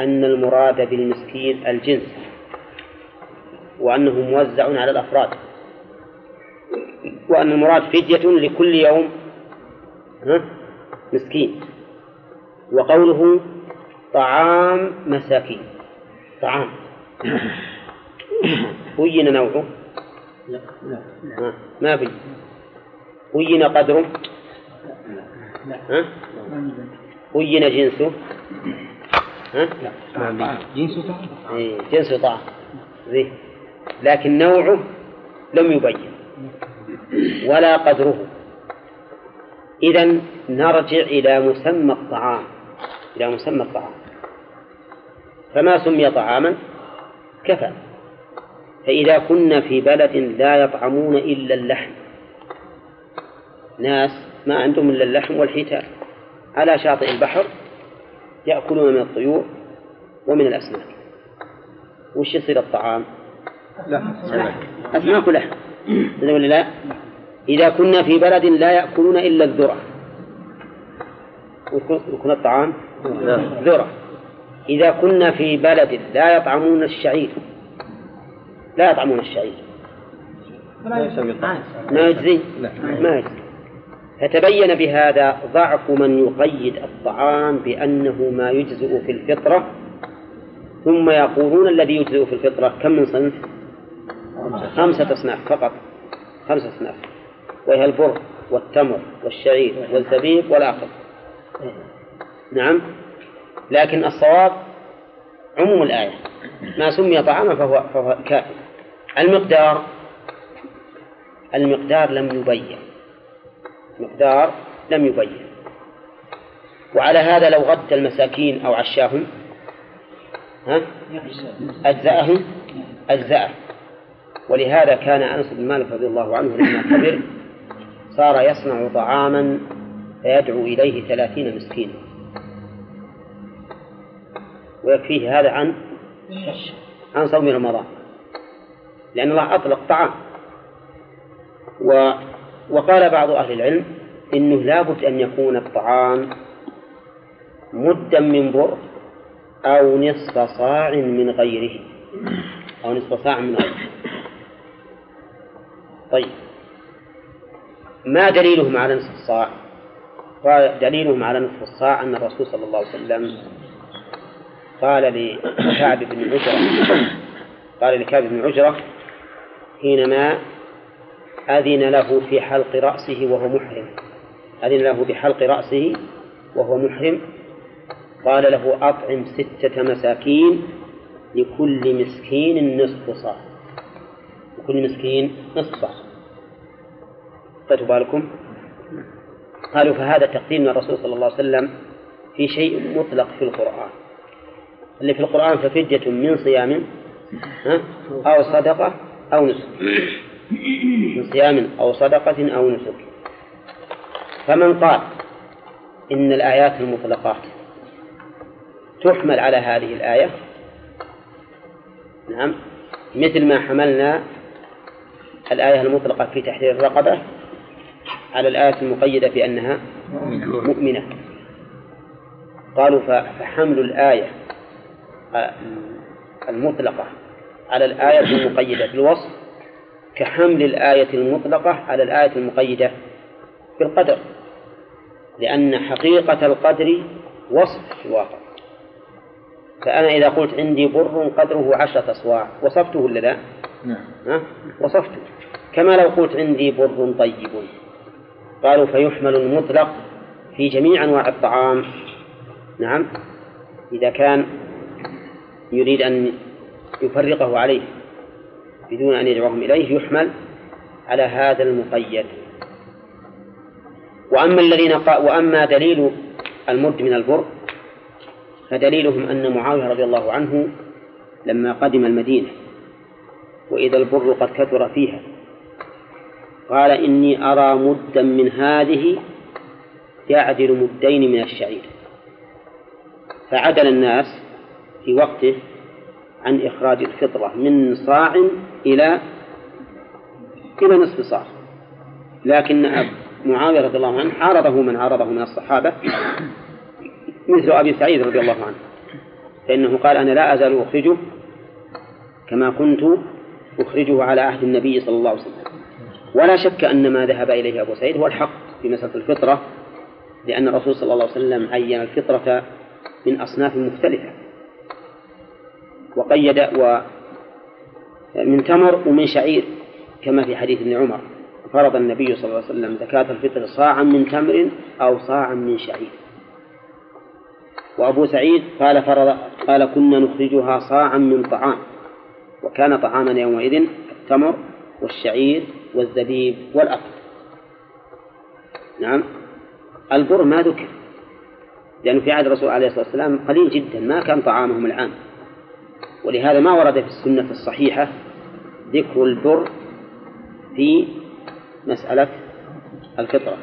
أن المراد بالمسكين الجنس وأنه موزع على الأفراد وأن المراد فدية لكل يوم؟ مسكين. وقوله طعام مساكين طعام. بين نوعه؟ لا لا ها؟ ما بين. بين قدره؟ ها؟ بين جنسه؟ ها؟ جنس طعام إيه، جنس طعام زين. لكن نوعه لم يبين. ولا قدره. إذا نرجع إلى مسمى الطعام. إلى مسمى الطعام. فما سمي طعاما؟ كفى. فإذا كنا في بلد لا يطعمون إلا اللحم. ناس ما عندهم إلا اللحم والحيتان. على شاطئ البحر يأكلون من الطيور ومن الأسماك. وش يصير الطعام؟ أسماك. ولحم كذا ولا لا؟ إذا كنا في بلد لا يأكلون إلا الذرة. يكون الطعام؟ ذرة. إذا كنا في بلد لا يطعمون الشعير. لا يطعمون الشعير. ما يجزي؟ ما يجزي. فتبين بهذا ضعف من يقيد الطعام بأنه ما يجزئ في الفطرة ثم يقولون الذي يجزئ في الفطرة كم من صنف؟ خمسة أصناف فقط خمسة أصناف. وهي البر والتمر والشعير والزبيب والآخر. نعم. لكن الصواب عموم الآية. ما سمي طعاما فهو, فهو كافي. المقدار المقدار لم يبين. مقدار لم يبين. وعلى هذا لو غد المساكين أو عشاهم ها؟ أجزأهم؟ أجزأه. ولهذا كان أنس بن مالك رضي الله عنه لما كبر صار يصنع طعاما فيدعو إليه ثلاثين مسكينا. ويكفيه هذا عن عن صوم رمضان. لأن الله أطلق طعام. و وقال بعض أهل العلم إنه لابد أن يكون الطعام مدا من بر أو نصف صاع من غيره. أو نصف صاع من غيره. طيب. ما دليلهم على نصف الصاع؟ قال دليلهم على نصف الصاع أن الرسول صلى الله عليه وسلم قال لكعب بن عجرة قال لكعب بن عجرة حينما أذن له في حلق رأسه وهو محرم. أذن له بحلق رأسه وهو محرم. قال له أطعم ستة مساكين لكل مسكين نصف صاع. لكل مسكين نصف صاع. خدتوا بالكم؟ قالوا فهذا تقديم من الرسول صلى الله عليه وسلم في شيء مطلق في القرآن. اللي في القرآن ففدية من صيام؟ أو صدقة أو نسك من صيام أو صدقة أو نسك. فمن قال إن الآيات المطلقات تحمل على هذه الآية نعم مثل ما حملنا الآية المطلقة في تحرير الرقبة على الآية المقيدة بأنها مؤمنة. قالوا فحمل الآية المطلقة على الآية المقيدة بالوصف كحمل الآية المطلقة على الآية المقيدة بالقدر لأن حقيقة القدر وصف في الواقع فأنا إذا قلت عندي بر قدره عشرة أصواع وصفته ولا لا؟ نعم. ها؟ وصفته. كما لو قلت عندي بر طيب. قالوا فيحمل المطلق في جميع أنواع الطعام. نعم. إذا كان يريد أن يفرقه عليه. بدون أن يدعوهم إليه يحمل على هذا المقيد. وأما الذين قا... وأما دليل المد من البر فدليلهم أن معاوية رضي الله عنه لما قدم المدينة وإذا البر قد كثر فيها قال إني أرى مدا من هذه يعدل مدين من الشعير. فعدل الناس في وقته عن إخراج الفطرة من صاع إلى إلى نصف صاع. لكن معاوية رضي الله عنه عارضه من عارضه من الصحابة مثل أبي سعيد رضي الله عنه. فإنه قال أنا لا أزال أخرجه كما كنت أخرجه على عهد النبي صلى الله عليه وسلم. ولا شك أن ما ذهب إليه أبو سعيد هو الحق في مسألة الفطرة لأن الرسول صلى الله عليه وسلم عين الفطرة من أصناف مختلفة. وقيد و من تمر ومن شعير كما في حديث ابن عمر. فرض النبي صلى الله عليه وسلم زكاة الفطر صاعا من تمر أو صاعا من شعير. وأبو سعيد قال فرض قال كنا نخرجها صاعا من طعام. وكان طعامنا يومئذ التمر والشعير والزبيب والأقط نعم. البر ما ذكر لأنه في عهد الرسول عليه الصلاة والسلام قليل جدا ما كان طعامهم العام. ولهذا ما ورد في السنة الصحيحة ذكر البر في مسألة الفطرة.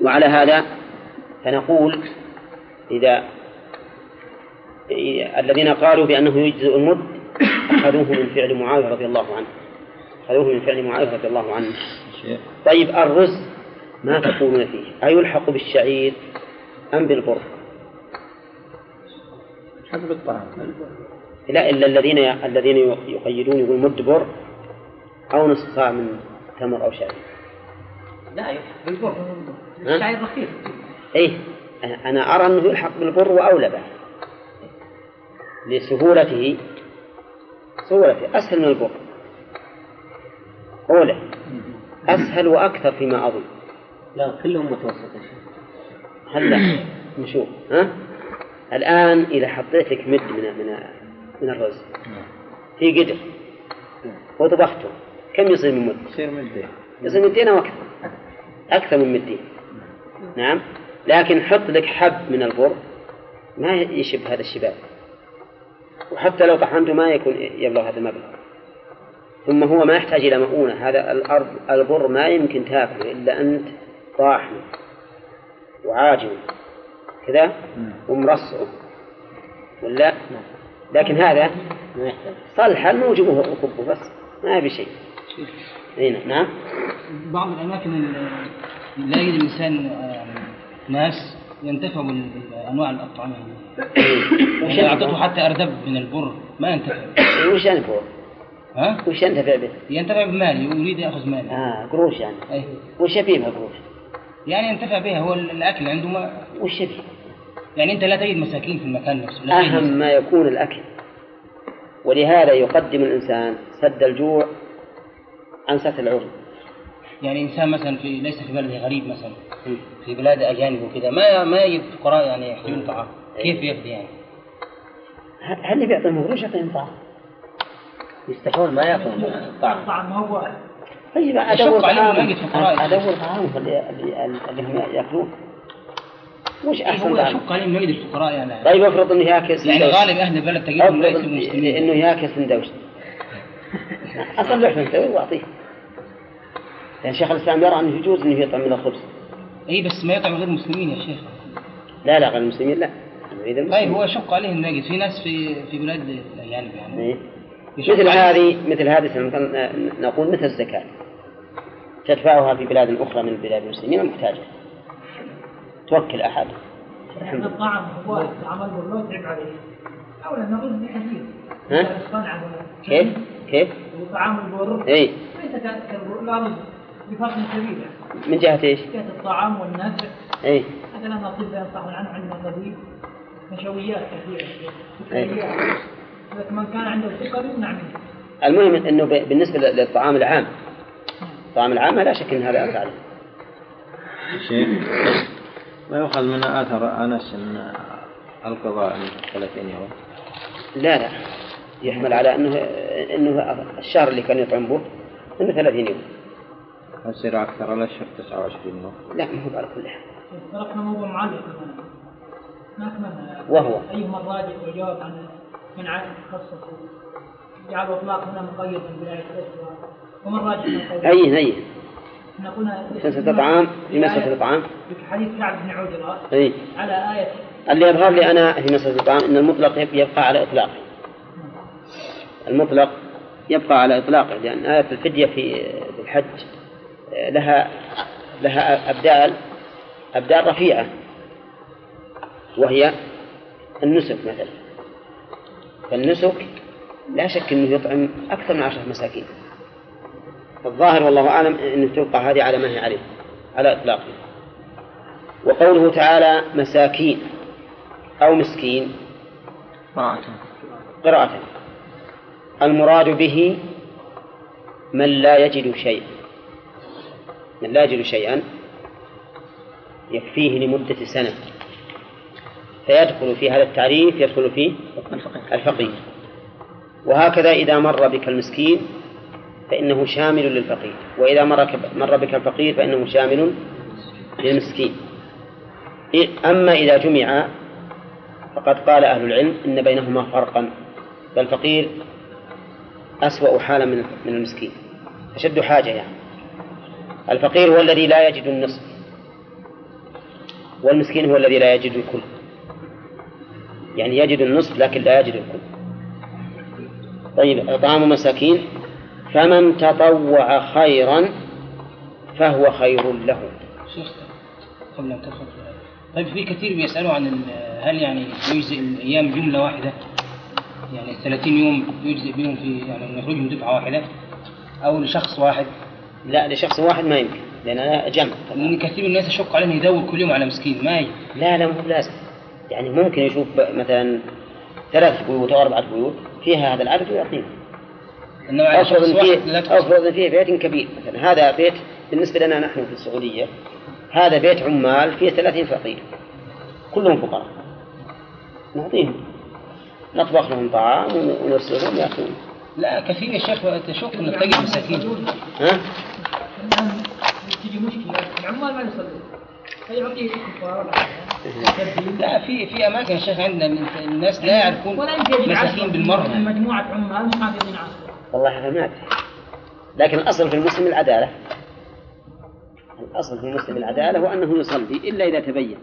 وعلى هذا فنقول إذا الذين قالوا بأنه يجزئ المد أخذوه من فعل معاوية رضي الله عنه. أخذوه من فعل معاوية رضي الله عنه. طيب الرز ما تقولون فيه؟ أيلحق بالشعير أم بالبر؟ حسب الطعام. لا إلا الذين الذين يقيدون يقول مد بر أو نصف صاع من تمر أو شعير لا يلحق بالبر الشعير رخيص. إيه أنا أرى أنه يلحق بالبر وأولى به. لسهولته سهولته أسهل من البر. أولى. أسهل وأكثر فيما أظن. لا كلهم متوسط هلا نشوف. ها؟ الآن إذا حطيت لك مد من من من الرز. في قدر. وطبخته. كم يصير من مد؟ يصير مدين يصير مدين أو أكثر؟ أكثر من مدين نعم. لكن حط لك حب من البر. ما يشب هذا الشباب. وحتى لو طحنته ما يكون يبلغ هذا المبلغ. ثم هو ما يحتاج إلى مؤونة. هذا الأرض البر ما يمكن تاكله إلا أنت طاحنه وعاجن كذا؟ ومرصعه ولا؟ لكن هذا صلحا موجبه وكبه بس ما يبي شيء هنا نعم بعض الأماكن ال- لا يجد الإنسان آه، ناس ينتفع بأنواع الأطعمة يعني لو أعطته حتى أردب من البر ما ينتفع وش ينفع؟ ها؟ وش ينتفع به؟ ينتفع بمال يريد يأخذ مال آه قروش يعني أي وش يبيبها قروش؟ يعني ينتفع بها هو الأكل عنده ما وش يبي؟ يعني أنت لا تجد مساكين في المكان نفسه لا تجد. أهم ما يكون الأكل. ولهذا يقدم الإنسان سد الجوع عن سد العرض. يعني إنسان مثلا في ليس في بلده غريب مثلا في بلاد أجانب وكذا ما ما يجد فقراء يعني يحتاجون طعام. كيف يفدي يعني؟ هل بيعطيهم قروش يعطيهم طعام؟ يستحون ما ياكلون الطعام طعم. هو طيب ادور طعام ما. ادور طعام اللي هم يأكلون. وش أحسن هو؟ يشق عليهم ما يجد الفقراء يعني. طيب افرض إنه ياكل يعني. غالب أهل البلد تجدهم ليسوا مسلمين. إنه ياكل سندوتش. [laughs] اصلح سندوتش واعطيه لأن شيخ الإسلام يرى أنه يجوز إنه يطعم من الخبز. إي بس ما يطعم غير المسلمين يا شيخ. لا لا غير المسلمين لا. طيب هو يشق عليهم ما يجد. في ناس في في بلاد الاجانب يعني. إيه. مثل. هذه مثل هذه نقول مثل الزكاة. تدفعها في بلاد أخرى من بلاد المسلمين المحتاجة. توكل أحد. يعني الطعم هو عمل بالله تعب عليه. اولا نقول بحديث ها؟ كيف؟ كيف؟ وطعام البر. إي ليس ك- كالبر لا رز بفرق كبير. من جهة إيش؟ جهة الطعام والنفع إي مثلا الأطباء ينصحون عنه عندنا طبيب نشويات كثيرة. لكن من كان عنده سكر يمنع منه. المهم أنه ب- بالنسبة للطعام العام. الطعام العام لا شك أن هذا أفعل. شيء ما يؤخذ من آثر أنس أن القضاء عن 30 يوم لا لا. يحمل على أنه أنه الشهر اللي كان يطعم به أنه 30 يوم يصير أكثر الأشهر 29 يوم. لا ما هو على كل حال تركنا موضوع معلق وهو. أيهما الراجح وجواب عن من عاد خصص جعلوا إطلاق هنا مقيد من بداية الأسرة وما الراجح من مسألة الطعام في مسألة الطعام في حديث كعب بن عجرة أي. على آية اللي يظهر لي أنا في مسألة الطعام أن المطلق يبقى على إطلاقه. المطلق يبقى على إطلاقه لأن آية الفدية في في الحج لها لها أبدال أبدال رفيعة وهي النسك مثلا. فالنسك لا شك أنه يطعم أكثر من عشرة مساكين. الظاهر والله أعلم أن تبقى هذه على ما هي عليه على إطلاقه وقوله تعالى مساكين أو مسكين. قراءة. قراءة. المراد به من لا يجد شيئا. من لا يجد شيئا يكفيه لمدة سنة. فيدخل في هذا التعريف يدخل فيه الفقير وهكذا إذا مر بك المسكين فإنه شامل للفقير. وإذا مر بك الفقير فإنه شامل للمسكين. أما إذا جمع فقد قال أهل العلم إن بينهما فرقا فالفقير أسوأ حالا من من المسكين. أشد حاجة يعني. الفقير هو الذي لا يجد النصف. والمسكين هو الذي لا يجد الكل. يعني يجد النصف لكن لا يجد الكل. طيب إطعام مساكين فمن تطوع خيرا فهو خير له. شيخ قبل أن تدخل. طيب في كثير بيسألوا عن هل يعني يجزئ الأيام جملة واحدة؟ يعني 30 يوم يجزئ بهم في يعني نخرجهم دفعة واحدة؟ أو لشخص واحد؟ لا لشخص واحد ما يمكن لأن جمع لأن كثير من الناس يشق عليهم يدور كل يوم على مسكين ما لا لا مو لازم يعني ممكن يشوف مثلا ثلاث بيوت أو أربعة بيوت فيها هذا العدد ويعطيه أفرض إن واحد فيه. أفرض إن فيه بيت كبير مثلا. هذا بيت بالنسبة لنا نحن في السعودية هذا بيت عمال فيه ثلاثين فقير. كلهم فقراء. نعطيهم. نطبخ لهم طعام ونرسلهم يأكلون. لا كثير يا شيخ تشك انك تجد مساكين. ها؟ الآن تجي مشكلة. العمال ما يصلون لا في في أماكن يا شيخ عندنا من- الناس لا يعرفون مساكين بالمرة من مجموعة عمال مش حافظين عصر والله هذا ما لكن الأصل في المسلم العدالة. الأصل في المسلم العدالة وأنه يصلي إلا إذا تبين.